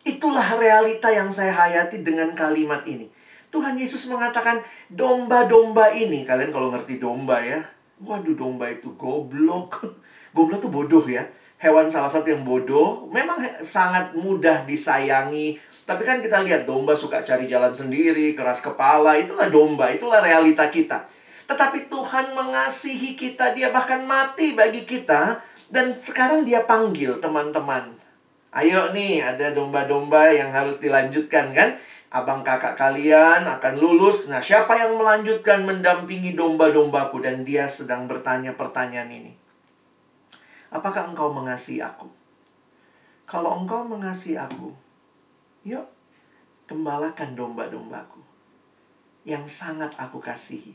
Itulah realita yang saya hayati dengan kalimat ini. Tuhan Yesus mengatakan, domba-domba ini, kalian kalau ngerti domba ya, waduh domba itu goblok. goblok tuh bodoh ya. Hewan salah satu yang bodoh, memang sangat mudah disayangi. Tapi kan kita lihat domba suka cari jalan sendiri, keras kepala, itulah domba, itulah realita kita. Tetapi Tuhan mengasihi kita, dia bahkan mati bagi kita. Dan sekarang dia panggil teman-teman, Ayo nih, ada domba-domba yang harus dilanjutkan kan? Abang kakak kalian akan lulus. Nah, siapa yang melanjutkan mendampingi domba-dombaku? Dan dia sedang bertanya pertanyaan ini. Apakah engkau mengasihi aku? Kalau engkau mengasihi aku, yuk, gembalakan domba-dombaku. Yang sangat aku kasihi.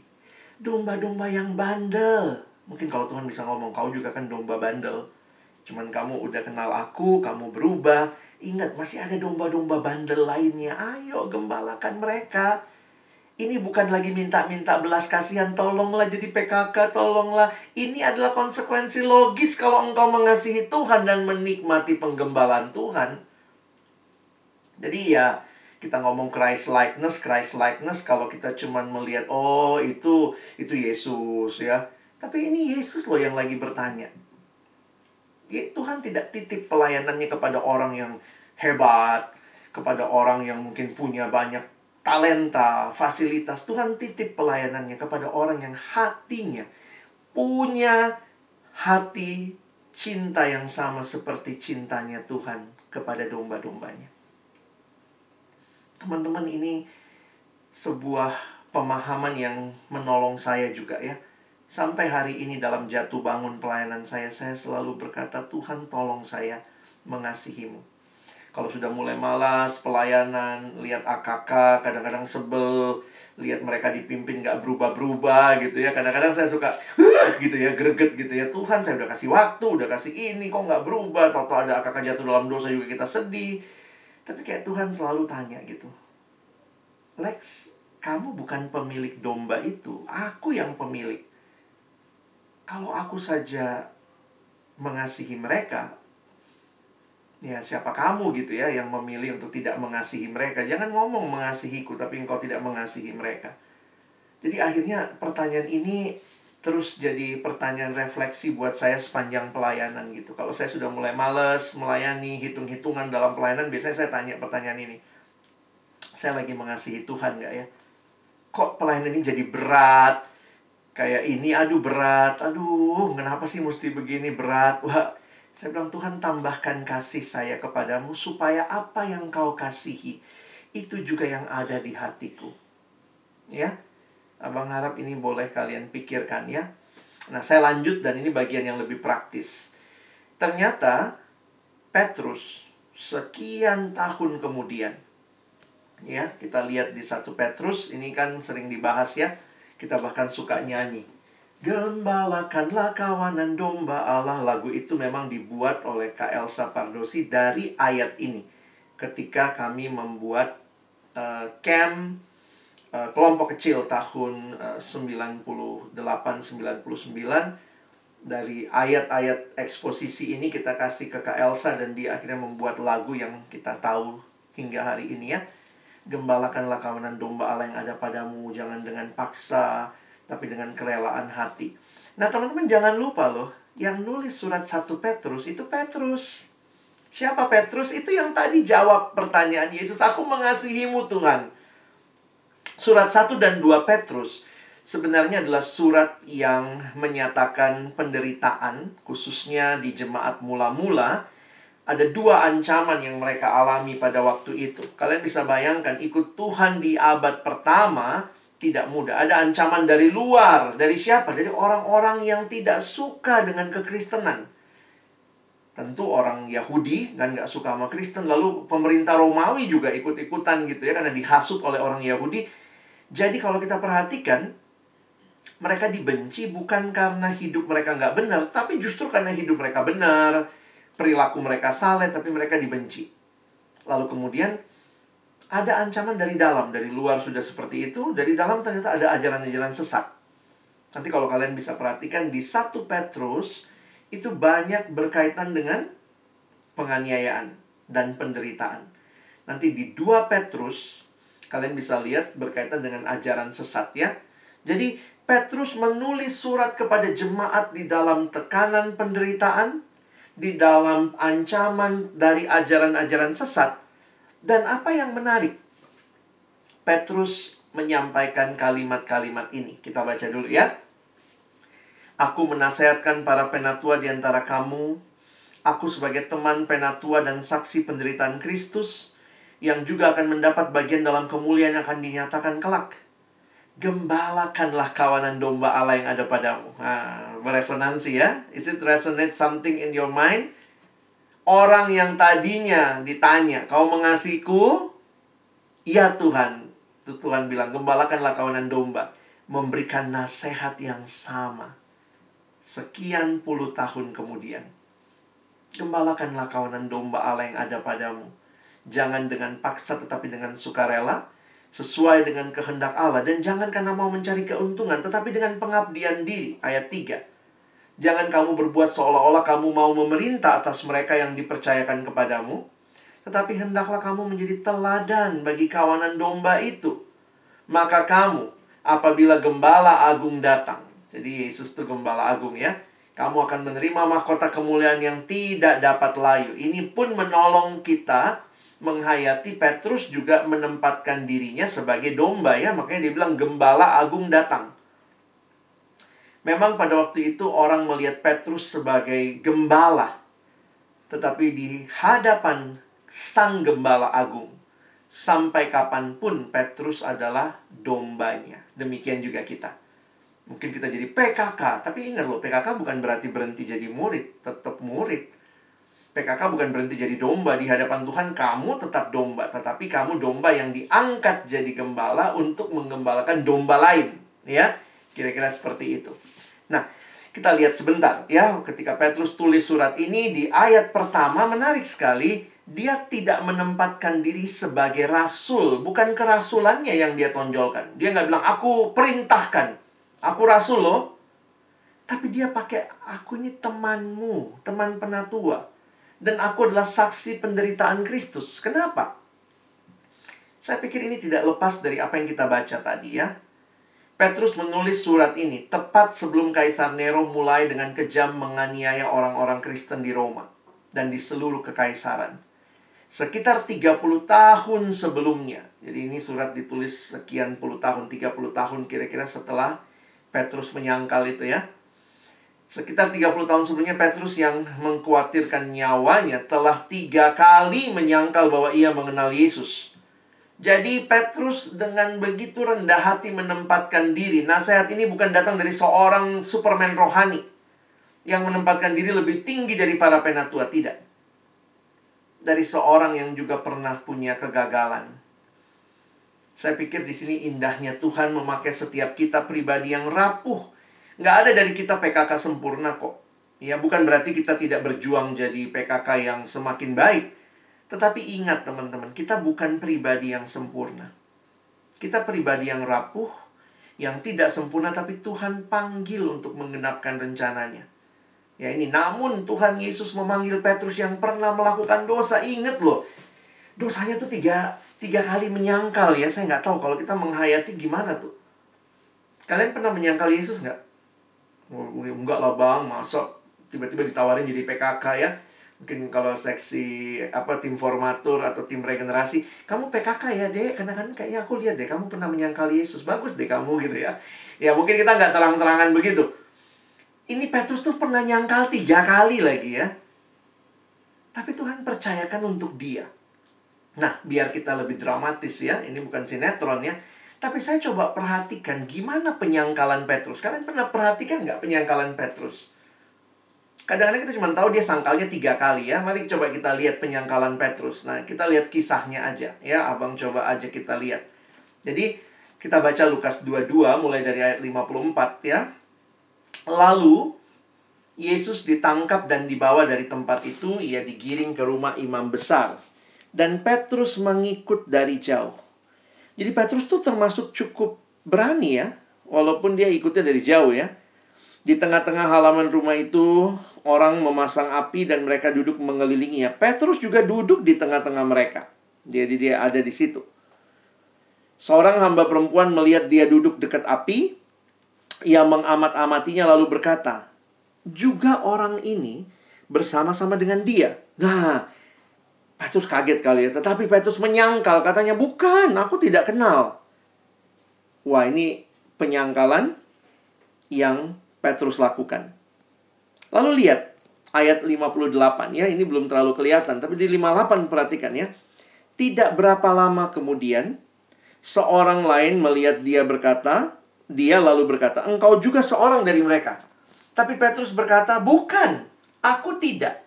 Domba-domba yang bandel. Mungkin kalau Tuhan bisa ngomong, kau juga kan domba bandel Cuman kamu udah kenal aku, kamu berubah. Ingat, masih ada domba-domba bandel lainnya. Ayo, gembalakan mereka. Ini bukan lagi minta-minta belas kasihan, tolonglah jadi PKK, tolonglah. Ini adalah konsekuensi logis kalau engkau mengasihi Tuhan dan menikmati penggembalaan Tuhan. Jadi ya, kita ngomong Christ likeness, Christ likeness kalau kita cuman melihat oh itu itu Yesus ya. Tapi ini Yesus loh yang lagi bertanya. Ya, Tuhan tidak titip pelayanannya kepada orang yang hebat, kepada orang yang mungkin punya banyak talenta, fasilitas. Tuhan titip pelayanannya kepada orang yang hatinya punya hati cinta yang sama seperti cintanya Tuhan kepada domba-dombanya. Teman-teman ini sebuah pemahaman yang menolong saya juga ya Sampai hari ini dalam jatuh bangun pelayanan saya, saya selalu berkata, Tuhan tolong saya mengasihimu. Kalau sudah mulai malas pelayanan, lihat AKK, kadang-kadang sebel, lihat mereka dipimpin gak berubah-berubah gitu ya. Kadang-kadang saya suka, gitu ya, greget gitu ya. Tuhan saya udah kasih waktu, udah kasih ini, kok gak berubah. Toto ada AKK jatuh dalam dosa juga kita sedih. Tapi kayak Tuhan selalu tanya gitu. Lex, kamu bukan pemilik domba itu, aku yang pemilik kalau aku saja mengasihi mereka, ya siapa kamu gitu ya yang memilih untuk tidak mengasihi mereka. Jangan ngomong mengasihiku tapi engkau tidak mengasihi mereka. Jadi akhirnya pertanyaan ini terus jadi pertanyaan refleksi buat saya sepanjang pelayanan gitu. Kalau saya sudah mulai males melayani, hitung-hitungan dalam pelayanan, biasanya saya tanya pertanyaan ini. Saya lagi mengasihi Tuhan nggak ya? Kok pelayanan ini jadi berat? Kayak ini, aduh berat, aduh kenapa sih mesti begini berat? Wah, saya bilang Tuhan tambahkan kasih saya kepadamu supaya apa yang kau kasihi itu juga yang ada di hatiku. Ya, Abang harap ini boleh kalian pikirkan ya. Nah, saya lanjut dan ini bagian yang lebih praktis. Ternyata Petrus sekian tahun kemudian ya, kita lihat di satu Petrus ini kan sering dibahas ya. Kita bahkan suka nyanyi. Gembalakanlah kawanan domba Allah. Lagu itu memang dibuat oleh K. Elsa Pardosi dari ayat ini. Ketika kami membuat uh, camp Eh, kelompok kecil tahun uh, 98 99 dari ayat-ayat eksposisi ini kita kasih ke Kak Elsa dan dia akhirnya membuat lagu yang kita tahu hingga hari ini ya. Gembalakanlah kawanan domba Allah yang ada padamu, jangan dengan paksa, tapi dengan kerelaan hati. Nah, teman-teman jangan lupa loh, yang nulis surat 1 Petrus itu Petrus. Siapa Petrus? Itu yang tadi jawab pertanyaan Yesus, aku mengasihimu Tuhan. Surat 1 dan 2 Petrus sebenarnya adalah surat yang menyatakan penderitaan, khususnya di jemaat mula-mula. Ada dua ancaman yang mereka alami pada waktu itu. Kalian bisa bayangkan, ikut Tuhan di abad pertama tidak mudah. Ada ancaman dari luar. Dari siapa? Dari orang-orang yang tidak suka dengan kekristenan. Tentu orang Yahudi kan nggak suka sama Kristen. Lalu pemerintah Romawi juga ikut-ikutan gitu ya. Karena dihasut oleh orang Yahudi jadi kalau kita perhatikan, mereka dibenci bukan karena hidup mereka nggak benar, tapi justru karena hidup mereka benar, perilaku mereka saleh, tapi mereka dibenci. Lalu kemudian ada ancaman dari dalam, dari luar sudah seperti itu, dari dalam ternyata ada ajaran-ajaran sesat. Nanti kalau kalian bisa perhatikan di satu Petrus itu banyak berkaitan dengan penganiayaan dan penderitaan. Nanti di dua Petrus Kalian bisa lihat berkaitan dengan ajaran sesat ya. Jadi Petrus menulis surat kepada jemaat di dalam tekanan penderitaan, di dalam ancaman dari ajaran-ajaran sesat. Dan apa yang menarik? Petrus menyampaikan kalimat-kalimat ini. Kita baca dulu ya. Aku menasehatkan para penatua di antara kamu. Aku sebagai teman penatua dan saksi penderitaan Kristus yang juga akan mendapat bagian dalam kemuliaan yang akan dinyatakan kelak. Gembalakanlah kawanan domba Allah yang ada padamu. Nah, beresonansi ya. Is it resonate something in your mind? Orang yang tadinya ditanya, kau mengasihiku? Ya Tuhan. Tuhan bilang, gembalakanlah kawanan domba. Memberikan nasihat yang sama. Sekian puluh tahun kemudian. Gembalakanlah kawanan domba Allah yang ada padamu Jangan dengan paksa tetapi dengan sukarela sesuai dengan kehendak Allah dan jangan karena mau mencari keuntungan tetapi dengan pengabdian diri ayat 3 Jangan kamu berbuat seolah-olah kamu mau memerintah atas mereka yang dipercayakan kepadamu tetapi hendaklah kamu menjadi teladan bagi kawanan domba itu maka kamu apabila gembala agung datang jadi Yesus itu gembala agung ya kamu akan menerima mahkota kemuliaan yang tidak dapat layu. Ini pun menolong kita menghayati Petrus juga menempatkan dirinya sebagai domba ya, makanya dia bilang gembala agung datang. Memang pada waktu itu orang melihat Petrus sebagai gembala. Tetapi di hadapan sang gembala agung, sampai kapan pun Petrus adalah dombanya. Demikian juga kita. Mungkin kita jadi PKK, tapi ingat loh, PKK bukan berarti berhenti jadi murid, tetap murid PKK bukan berhenti jadi domba di hadapan Tuhan, kamu tetap domba, tetapi kamu domba yang diangkat jadi gembala untuk menggembalakan domba lain, ya. Kira-kira seperti itu. Nah, kita lihat sebentar ya, ketika Petrus tulis surat ini di ayat pertama menarik sekali, dia tidak menempatkan diri sebagai rasul, bukan kerasulannya yang dia tonjolkan. Dia nggak bilang aku perintahkan, aku rasul loh. Tapi dia pakai aku ini temanmu, teman penatua dan aku adalah saksi penderitaan Kristus. Kenapa? Saya pikir ini tidak lepas dari apa yang kita baca tadi ya. Petrus menulis surat ini tepat sebelum Kaisar Nero mulai dengan kejam menganiaya orang-orang Kristen di Roma dan di seluruh kekaisaran. Sekitar 30 tahun sebelumnya. Jadi ini surat ditulis sekian puluh tahun, 30 tahun kira-kira setelah Petrus menyangkal itu ya. Sekitar 30 tahun sebelumnya Petrus yang mengkhawatirkan nyawanya telah tiga kali menyangkal bahwa ia mengenal Yesus. Jadi Petrus dengan begitu rendah hati menempatkan diri. Nasihat ini bukan datang dari seorang superman rohani yang menempatkan diri lebih tinggi dari para penatua, tidak. Dari seorang yang juga pernah punya kegagalan. Saya pikir di sini indahnya Tuhan memakai setiap kita pribadi yang rapuh. Nggak ada dari kita PKK sempurna kok. Ya, bukan berarti kita tidak berjuang jadi PKK yang semakin baik. Tetapi ingat teman-teman, kita bukan pribadi yang sempurna. Kita pribadi yang rapuh, yang tidak sempurna, tapi Tuhan panggil untuk menggenapkan rencananya. Ya ini, namun Tuhan Yesus memanggil Petrus yang pernah melakukan dosa. Ingat loh, dosanya tuh tiga, tiga kali menyangkal ya. Saya nggak tahu kalau kita menghayati gimana tuh. Kalian pernah menyangkal Yesus nggak? Enggak lah bang, masa tiba-tiba ditawarin jadi PKK ya mungkin kalau seksi apa tim formatur atau tim regenerasi kamu PKK ya dek. Karena kan kayaknya aku lihat deh kamu pernah menyangkal Yesus. Bagus deh kamu gitu ya. Ya mungkin kita nggak terang-terangan begitu. Ini Petrus tuh pernah nyangkal tiga kali lagi ya. Tapi Tuhan percayakan untuk dia. Nah biar kita lebih dramatis ya. Ini bukan sinetron ya. Tapi saya coba perhatikan gimana penyangkalan Petrus. Kalian pernah perhatikan nggak penyangkalan Petrus Kadang-kadang kita cuma tahu dia sangkalnya tiga kali ya. Mari coba kita lihat penyangkalan Petrus. Nah, kita lihat kisahnya aja ya. Abang coba aja kita lihat. Jadi, kita baca Lukas 22 mulai dari ayat 54 ya. Lalu, Yesus ditangkap dan dibawa dari tempat itu. Ia digiring ke rumah imam besar. Dan Petrus mengikut dari jauh. Jadi Petrus tuh termasuk cukup berani ya. Walaupun dia ikutnya dari jauh ya. Di tengah-tengah halaman rumah itu, orang memasang api dan mereka duduk mengelilinginya. Petrus juga duduk di tengah-tengah mereka. Jadi dia ada di situ. Seorang hamba perempuan melihat dia duduk dekat api. Ia mengamat-amatinya lalu berkata, Juga orang ini bersama-sama dengan dia. Nah, Petrus kaget kali ya. Tetapi Petrus menyangkal. Katanya, bukan, aku tidak kenal. Wah, ini penyangkalan yang Petrus lakukan. Lalu lihat ayat 58 ya, ini belum terlalu kelihatan, tapi di 58 perhatikan ya. Tidak berapa lama kemudian seorang lain melihat dia berkata, dia lalu berkata, "Engkau juga seorang dari mereka." Tapi Petrus berkata, "Bukan, aku tidak."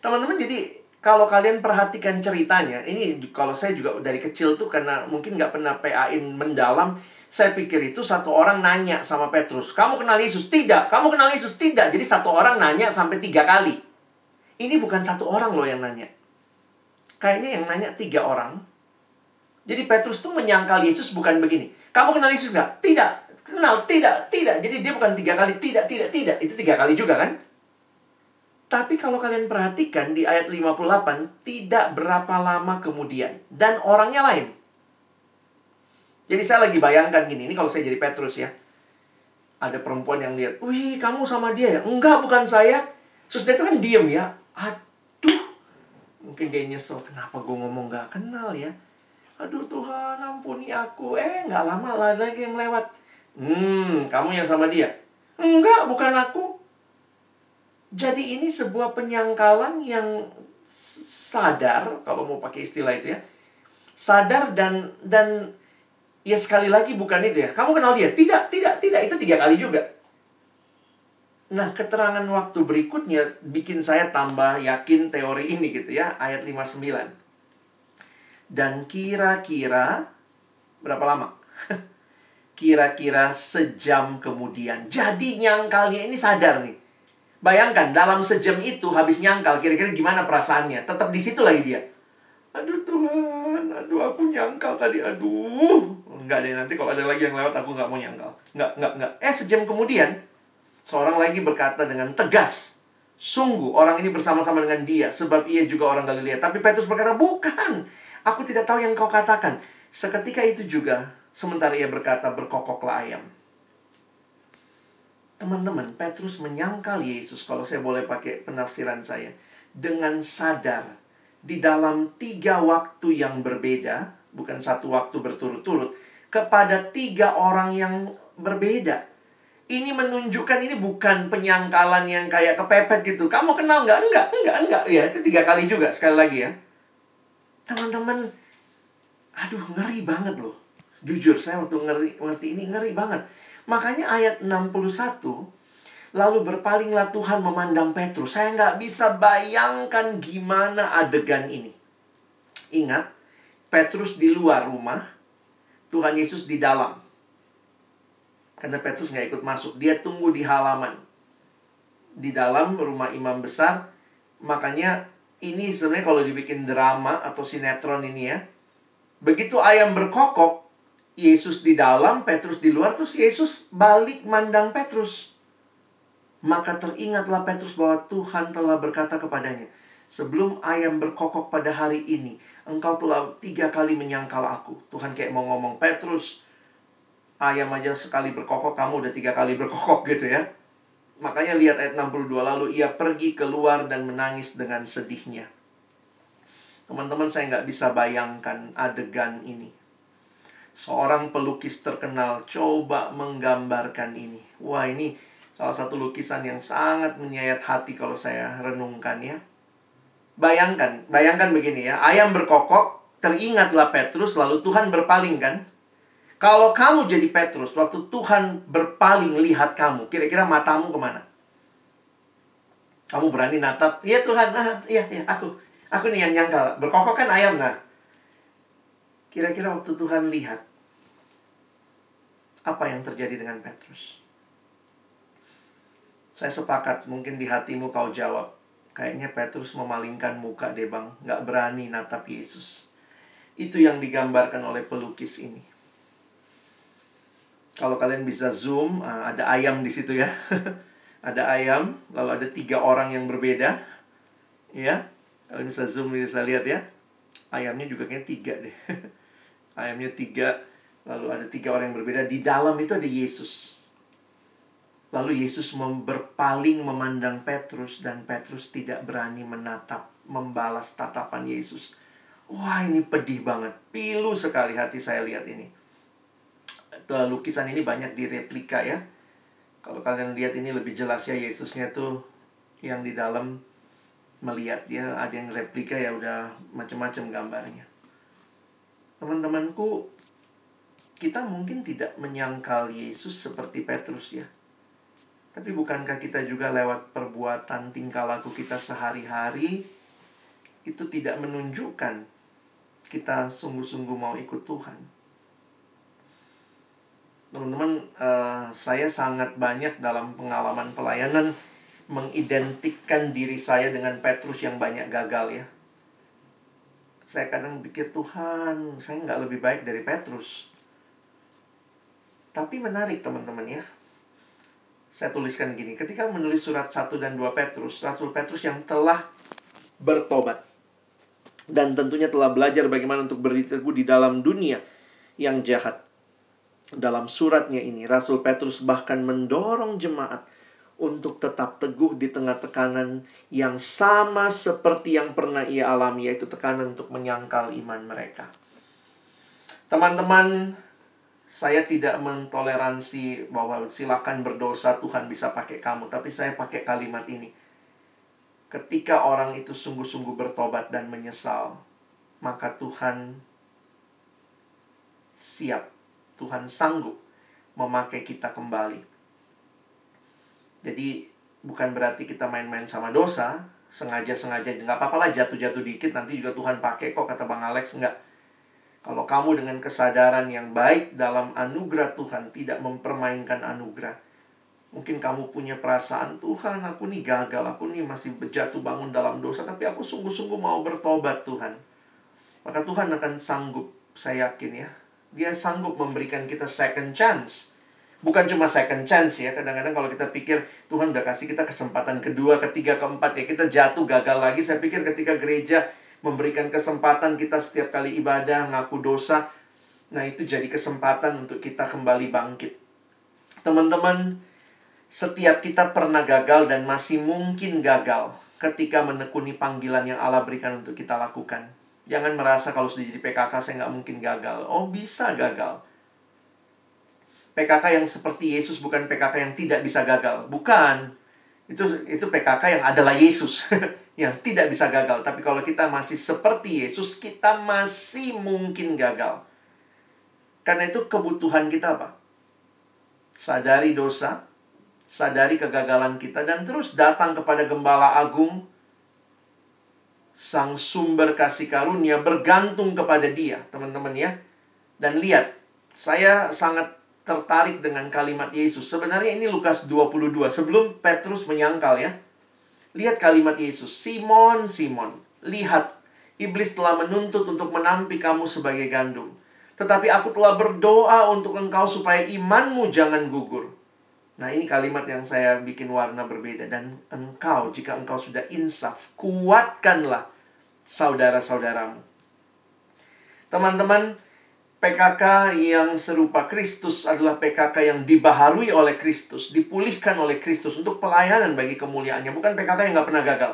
Teman-teman, jadi kalau kalian perhatikan ceritanya, ini kalau saya juga dari kecil tuh karena mungkin nggak pernah PA-in mendalam, saya pikir itu satu orang nanya sama Petrus, kamu kenal Yesus? Tidak. Kamu kenal Yesus? Tidak. Jadi satu orang nanya sampai tiga kali. Ini bukan satu orang loh yang nanya. Kayaknya yang nanya tiga orang. Jadi Petrus tuh menyangkal Yesus bukan begini. Kamu kenal Yesus nggak? Tidak. Kenal, tidak, tidak. Jadi dia bukan tiga kali, tidak, tidak, tidak. Itu tiga kali juga kan? Tapi kalau kalian perhatikan di ayat 58, tidak berapa lama kemudian. Dan orangnya lain. Jadi saya lagi bayangkan gini, ini kalau saya jadi Petrus ya. Ada perempuan yang lihat, wih kamu sama dia ya? Enggak, bukan saya. Terus dia itu kan diem ya. Aduh, mungkin dia nyesel, kenapa gue ngomong gak kenal ya? Aduh Tuhan, ampuni aku. Eh, nggak lama lagi yang lewat. Hmm, kamu yang sama dia? Enggak, bukan aku. Jadi ini sebuah penyangkalan yang sadar, kalau mau pakai istilah itu ya. Sadar dan dan Ya sekali lagi bukan itu ya. Kamu kenal dia? Tidak, tidak, tidak. Itu tiga kali juga. Nah, keterangan waktu berikutnya bikin saya tambah yakin teori ini gitu ya. Ayat 59. Dan kira-kira berapa lama? kira-kira sejam kemudian. Jadi nyangkalnya ini sadar nih. Bayangkan dalam sejam itu habis nyangkal kira-kira gimana perasaannya? Tetap di situ lagi dia. Aduh Tuhan, aduh aku nyangkal tadi, aduh Enggak deh, nanti kalau ada lagi yang lewat aku nggak mau nyangkal. Nggak, nggak, nggak. Eh, sejam kemudian, seorang lagi berkata dengan tegas, Sungguh, orang ini bersama-sama dengan dia, sebab ia juga orang Galilea. Tapi Petrus berkata, bukan. Aku tidak tahu yang kau katakan. Seketika itu juga, Sementara ia berkata, berkokoklah ayam. Teman-teman, Petrus menyangkal Yesus, kalau saya boleh pakai penafsiran saya, dengan sadar di dalam tiga waktu yang berbeda, bukan satu waktu berturut-turut, kepada tiga orang yang berbeda. Ini menunjukkan ini bukan penyangkalan yang kayak kepepet gitu. Kamu kenal nggak? Enggak, enggak, enggak. Ya, itu tiga kali juga, sekali lagi ya. Teman-teman, aduh ngeri banget loh. Jujur, saya waktu ngeri, ngerti ini ngeri banget Makanya ayat 61 Lalu berpalinglah Tuhan memandang Petrus. Saya nggak bisa bayangkan gimana adegan ini. Ingat, Petrus di luar rumah, Tuhan Yesus di dalam. Karena Petrus nggak ikut masuk, dia tunggu di halaman. Di dalam rumah imam besar, makanya ini sebenarnya kalau dibikin drama atau sinetron ini ya, begitu ayam berkokok, Yesus di dalam, Petrus di luar, terus Yesus balik mandang Petrus. Maka teringatlah Petrus bahwa Tuhan telah berkata kepadanya, Sebelum ayam berkokok pada hari ini, engkau telah tiga kali menyangkal aku. Tuhan kayak mau ngomong, Petrus, ayam aja sekali berkokok, kamu udah tiga kali berkokok gitu ya. Makanya lihat ayat 62, lalu ia pergi keluar dan menangis dengan sedihnya. Teman-teman saya nggak bisa bayangkan adegan ini seorang pelukis terkenal coba menggambarkan ini. Wah, ini salah satu lukisan yang sangat menyayat hati kalau saya renungkan ya. Bayangkan, bayangkan begini ya, ayam berkokok, teringatlah Petrus, lalu Tuhan berpaling kan? Kalau kamu jadi Petrus, waktu Tuhan berpaling lihat kamu, kira-kira matamu ke mana? Kamu berani natap, iya Tuhan, ah, iya, iya, aku, aku nih yang nyangkal. Berkokok kan ayam, nah. Kira-kira waktu Tuhan lihat, apa yang terjadi dengan Petrus? Saya sepakat, mungkin di hatimu kau jawab, kayaknya Petrus memalingkan muka deh bang, nggak berani natap Yesus. Itu yang digambarkan oleh pelukis ini. Kalau kalian bisa zoom, ah, ada ayam di situ ya. ada ayam, lalu ada tiga orang yang berbeda. Ya, kalian bisa zoom bisa lihat ya. Ayamnya juga kayaknya tiga deh. ayamnya tiga lalu ada tiga orang yang berbeda di dalam itu ada Yesus lalu Yesus berpaling memandang Petrus dan Petrus tidak berani menatap membalas tatapan Yesus. Wah ini pedih banget. Pilu sekali hati saya lihat ini. Lukisan ini banyak direplika ya. Kalau kalian lihat ini lebih jelas ya Yesusnya tuh yang di dalam melihat dia ada yang replika ya udah macam-macam gambarnya. Teman-temanku, kita mungkin tidak menyangkal Yesus seperti Petrus ya. Tapi bukankah kita juga lewat perbuatan tingkah laku kita sehari-hari itu tidak menunjukkan kita sungguh-sungguh mau ikut Tuhan. Teman-teman, uh, saya sangat banyak dalam pengalaman pelayanan mengidentikan diri saya dengan Petrus yang banyak gagal ya saya kadang pikir Tuhan, saya nggak lebih baik dari Petrus. Tapi menarik teman-teman ya. Saya tuliskan gini, ketika menulis surat 1 dan 2 Petrus, Rasul Petrus yang telah bertobat. Dan tentunya telah belajar bagaimana untuk beriteguh di dalam dunia yang jahat. Dalam suratnya ini, Rasul Petrus bahkan mendorong jemaat untuk tetap teguh di tengah tekanan yang sama seperti yang pernah ia alami, yaitu tekanan untuk menyangkal iman mereka. Teman-teman, saya tidak mentoleransi bahwa silakan berdosa Tuhan bisa pakai kamu, tapi saya pakai kalimat ini. Ketika orang itu sungguh-sungguh bertobat dan menyesal, maka Tuhan siap, Tuhan sanggup memakai kita kembali jadi bukan berarti kita main-main sama dosa, sengaja-sengaja nggak apa-apa lah jatuh-jatuh dikit nanti juga Tuhan pakai kok kata Bang Alex nggak. Kalau kamu dengan kesadaran yang baik dalam anugerah Tuhan tidak mempermainkan anugerah. Mungkin kamu punya perasaan Tuhan aku nih gagal, aku nih masih berjatuh bangun dalam dosa tapi aku sungguh-sungguh mau bertobat Tuhan. Maka Tuhan akan sanggup, saya yakin ya. Dia sanggup memberikan kita second chance bukan cuma second chance ya kadang-kadang kalau kita pikir Tuhan udah kasih kita kesempatan kedua ketiga keempat ya kita jatuh gagal lagi saya pikir ketika gereja memberikan kesempatan kita setiap kali ibadah ngaku dosa Nah, itu jadi kesempatan untuk kita kembali bangkit. Teman-teman, setiap kita pernah gagal dan masih mungkin gagal ketika menekuni panggilan yang Allah berikan untuk kita lakukan. Jangan merasa kalau sudah jadi PKK saya nggak mungkin gagal. Oh, bisa gagal. PKK yang seperti Yesus bukan PKK yang tidak bisa gagal. Bukan. Itu itu PKK yang adalah Yesus yang tidak bisa gagal. Tapi kalau kita masih seperti Yesus, kita masih mungkin gagal. Karena itu kebutuhan kita apa? Sadari dosa, sadari kegagalan kita dan terus datang kepada gembala agung sang sumber kasih karunia bergantung kepada dia, teman-teman ya. Dan lihat, saya sangat tertarik dengan kalimat Yesus. Sebenarnya ini Lukas 22, sebelum Petrus menyangkal ya. Lihat kalimat Yesus, Simon, Simon, lihat, iblis telah menuntut untuk menampi kamu sebagai gandum. Tetapi aku telah berdoa untuk engkau supaya imanmu jangan gugur. Nah ini kalimat yang saya bikin warna berbeda. Dan engkau, jika engkau sudah insaf, kuatkanlah saudara-saudaramu. Teman-teman, PKK yang serupa Kristus adalah PKK yang dibaharui oleh Kristus, dipulihkan oleh Kristus untuk pelayanan bagi kemuliaannya. Bukan PKK yang nggak pernah gagal.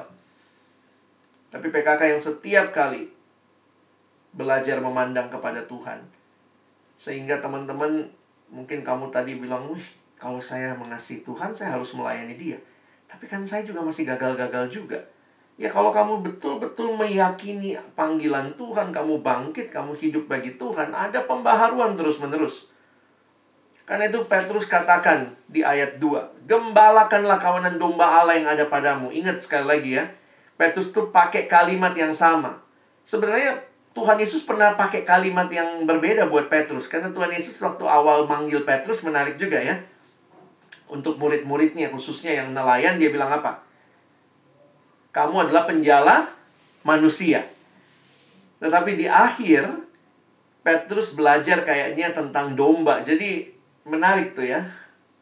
Tapi PKK yang setiap kali belajar memandang kepada Tuhan. Sehingga teman-teman, mungkin kamu tadi bilang, wih, kalau saya mengasihi Tuhan, saya harus melayani dia. Tapi kan saya juga masih gagal-gagal juga. Ya kalau kamu betul-betul meyakini panggilan Tuhan, kamu bangkit, kamu hidup bagi Tuhan, ada pembaharuan terus-menerus. Karena itu Petrus katakan di ayat 2, Gembalakanlah kawanan domba Allah yang ada padamu. Ingat sekali lagi ya, Petrus itu pakai kalimat yang sama. Sebenarnya Tuhan Yesus pernah pakai kalimat yang berbeda buat Petrus. Karena Tuhan Yesus waktu awal manggil Petrus menarik juga ya. Untuk murid-muridnya, khususnya yang nelayan, dia bilang apa? Kamu adalah penjala manusia. Tetapi di akhir Petrus belajar kayaknya tentang domba. Jadi menarik tuh ya.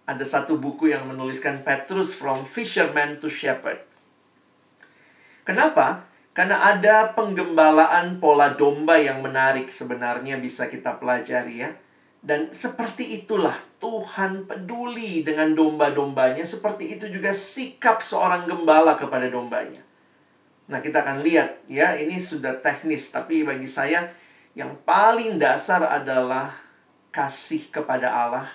Ada satu buku yang menuliskan Petrus from fisherman to shepherd. Kenapa? Karena ada penggembalaan pola domba yang menarik sebenarnya bisa kita pelajari ya. Dan seperti itulah Tuhan peduli dengan domba-dombanya. Seperti itu juga sikap seorang gembala kepada dombanya. Nah, kita akan lihat ya, ini sudah teknis. Tapi bagi saya yang paling dasar adalah kasih kepada Allah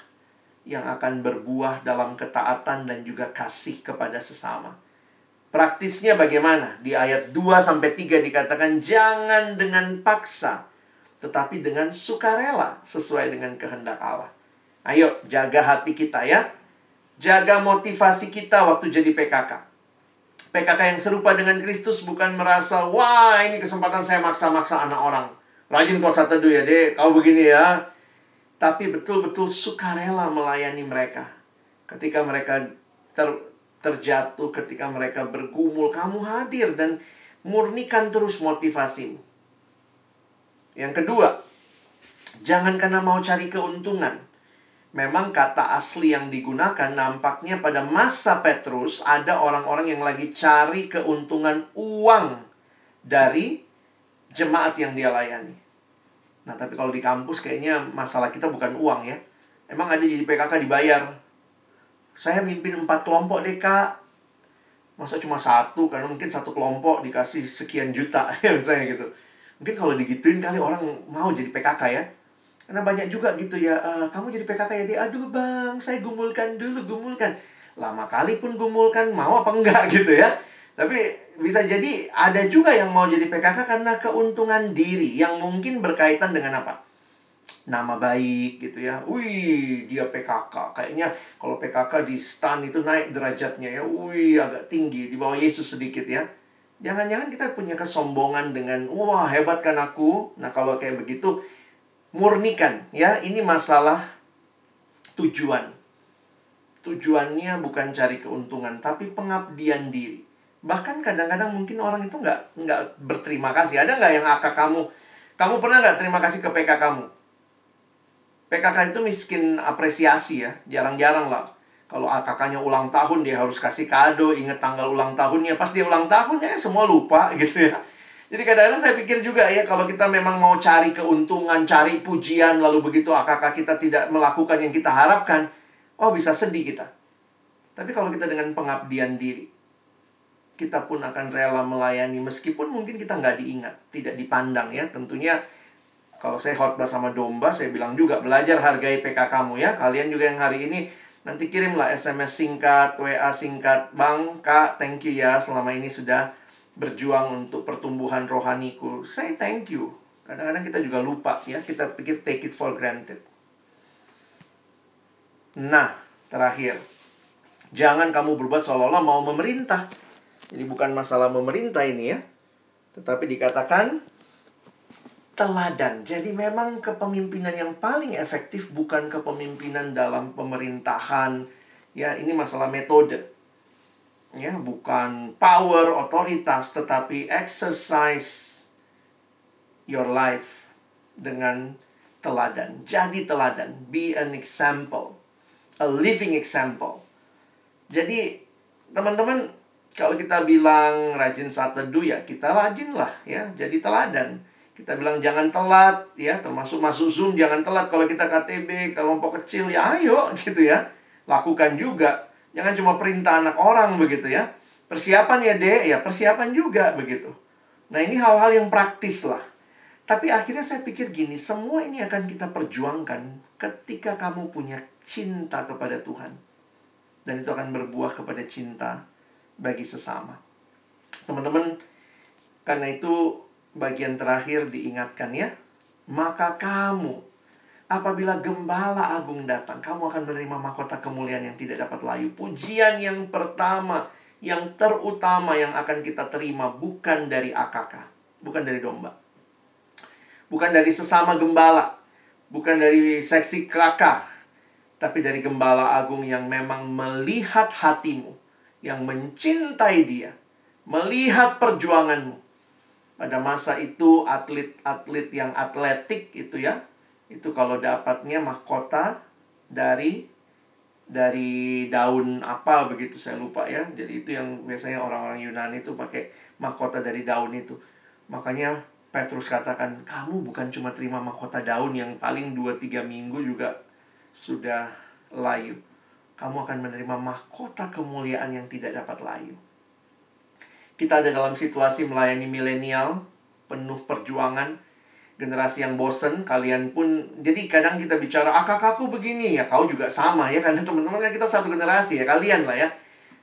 yang akan berbuah dalam ketaatan dan juga kasih kepada sesama. Praktisnya bagaimana? Di ayat 2 sampai 3 dikatakan jangan dengan paksa tetapi dengan sukarela sesuai dengan kehendak Allah. Ayo, jaga hati kita ya. Jaga motivasi kita waktu jadi PKK. PKK yang serupa dengan Kristus bukan merasa, wah ini kesempatan saya maksa-maksa anak orang. Rajin kau satu ya deh, kau begini ya. Tapi betul-betul sukarela melayani mereka. Ketika mereka ter, terjatuh, ketika mereka bergumul, kamu hadir dan murnikan terus motivasimu. Yang kedua, jangan karena mau cari keuntungan. Memang kata asli yang digunakan nampaknya pada masa Petrus ada orang-orang yang lagi cari keuntungan uang dari jemaat yang dia layani. Nah, tapi kalau di kampus kayaknya masalah kita bukan uang ya. Emang ada jadi PKK dibayar. Saya mimpin empat kelompok deh, Kak. Masa cuma satu? Karena mungkin satu kelompok dikasih sekian juta, misalnya gitu. Mungkin kalau digituin kali orang mau jadi PKK ya. Karena banyak juga gitu ya, uh, kamu jadi PKK ya dia, aduh bang, saya gumulkan dulu, gumulkan. Lama kali pun gumulkan, mau apa enggak gitu ya. Tapi bisa jadi ada juga yang mau jadi PKK karena keuntungan diri yang mungkin berkaitan dengan apa? Nama baik gitu ya. Wih, dia PKK. Kayaknya kalau PKK di stan itu naik derajatnya ya. Wih, agak tinggi di bawah Yesus sedikit ya. Jangan-jangan kita punya kesombongan dengan wah hebat kan aku. Nah, kalau kayak begitu murnikan ya, ini masalah tujuan. Tujuannya bukan cari keuntungan, tapi pengabdian diri. Bahkan kadang-kadang mungkin orang itu nggak nggak berterima kasih. Ada nggak yang akak kamu? Kamu pernah nggak terima kasih ke PK kamu? PKK itu miskin apresiasi ya, jarang-jarang lah kalau kakaknya ulang tahun dia harus kasih kado, ingat tanggal ulang tahunnya. Pas dia ulang tahun ya semua lupa gitu ya. Jadi kadang-kadang saya pikir juga ya kalau kita memang mau cari keuntungan, cari pujian lalu begitu akak kita tidak melakukan yang kita harapkan, oh bisa sedih kita. Tapi kalau kita dengan pengabdian diri, kita pun akan rela melayani meskipun mungkin kita nggak diingat, tidak dipandang ya. Tentunya kalau saya khotbah sama domba, saya bilang juga belajar hargai PK kamu ya. Kalian juga yang hari ini nanti kirimlah SMS singkat, WA singkat, Bang, Kak, thank you ya selama ini sudah berjuang untuk pertumbuhan rohaniku. Saya thank you. Kadang-kadang kita juga lupa ya, kita pikir take it for granted. Nah, terakhir. Jangan kamu berbuat seolah-olah mau memerintah. Jadi bukan masalah memerintah ini ya. Tetapi dikatakan teladan. Jadi memang kepemimpinan yang paling efektif bukan kepemimpinan dalam pemerintahan. Ya, ini masalah metode. Ya bukan power otoritas tetapi exercise your life dengan teladan. Jadi teladan be an example a living example. Jadi teman-teman kalau kita bilang rajin saat teduh ya kita rajin lah ya. Jadi teladan kita bilang jangan telat ya termasuk masuk zoom jangan telat kalau kita KTB kelompok kecil ya ayo gitu ya lakukan juga Jangan cuma perintah anak orang begitu ya. Persiapan ya, Dek. Ya, persiapan juga begitu. Nah, ini hal-hal yang praktis lah. Tapi akhirnya saya pikir gini, semua ini akan kita perjuangkan ketika kamu punya cinta kepada Tuhan. Dan itu akan berbuah kepada cinta bagi sesama. Teman-teman, karena itu bagian terakhir diingatkan ya. Maka kamu Apabila gembala agung datang, kamu akan menerima mahkota kemuliaan yang tidak dapat layu. Pujian yang pertama, yang terutama yang akan kita terima bukan dari AKK, bukan dari domba. Bukan dari sesama gembala, bukan dari seksi kakak, tapi dari gembala agung yang memang melihat hatimu, yang mencintai dia, melihat perjuanganmu. Pada masa itu atlet-atlet yang atletik itu ya, itu kalau dapatnya mahkota dari dari daun apa begitu saya lupa ya. Jadi itu yang biasanya orang-orang Yunani itu pakai mahkota dari daun itu. Makanya Petrus katakan kamu bukan cuma terima mahkota daun yang paling 2-3 minggu juga sudah layu. Kamu akan menerima mahkota kemuliaan yang tidak dapat layu kita ada dalam situasi melayani milenial penuh perjuangan generasi yang bosen kalian pun jadi kadang kita bicara ah kakakku begini. Ya kau juga sama ya karena teman-teman kan kita satu generasi ya kalian lah ya.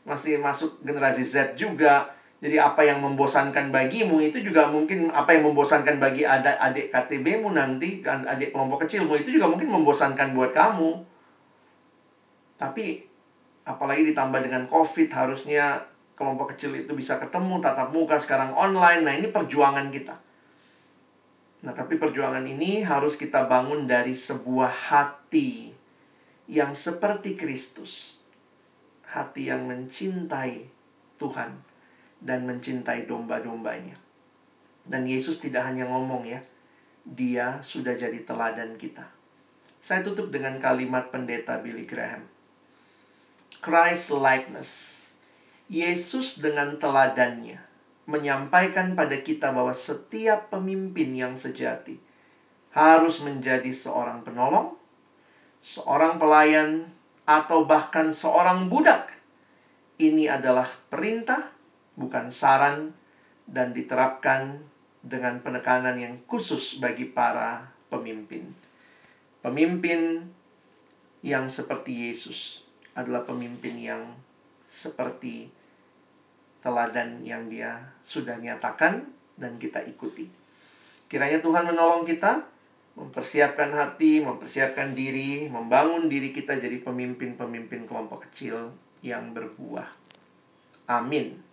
Masih masuk generasi Z juga. Jadi apa yang membosankan bagimu itu juga mungkin apa yang membosankan bagi adik adik KTBmu nanti kan adik kelompok kecilmu itu juga mungkin membosankan buat kamu. Tapi apalagi ditambah dengan COVID harusnya kelompok kecil itu bisa ketemu tatap muka sekarang online nah ini perjuangan kita Nah, tapi perjuangan ini harus kita bangun dari sebuah hati yang seperti Kristus. Hati yang mencintai Tuhan dan mencintai domba-dombanya. Dan Yesus tidak hanya ngomong ya, dia sudah jadi teladan kita. Saya tutup dengan kalimat pendeta Billy Graham. Christ likeness. Yesus dengan teladannya menyampaikan pada kita bahwa setiap pemimpin yang sejati harus menjadi seorang penolong, seorang pelayan, atau bahkan seorang budak. Ini adalah perintah, bukan saran, dan diterapkan dengan penekanan yang khusus bagi para pemimpin. Pemimpin yang seperti Yesus adalah pemimpin yang seperti teladan yang dia sudah nyatakan dan kita ikuti. Kiranya Tuhan menolong kita mempersiapkan hati, mempersiapkan diri, membangun diri kita jadi pemimpin-pemimpin kelompok kecil yang berbuah. Amin.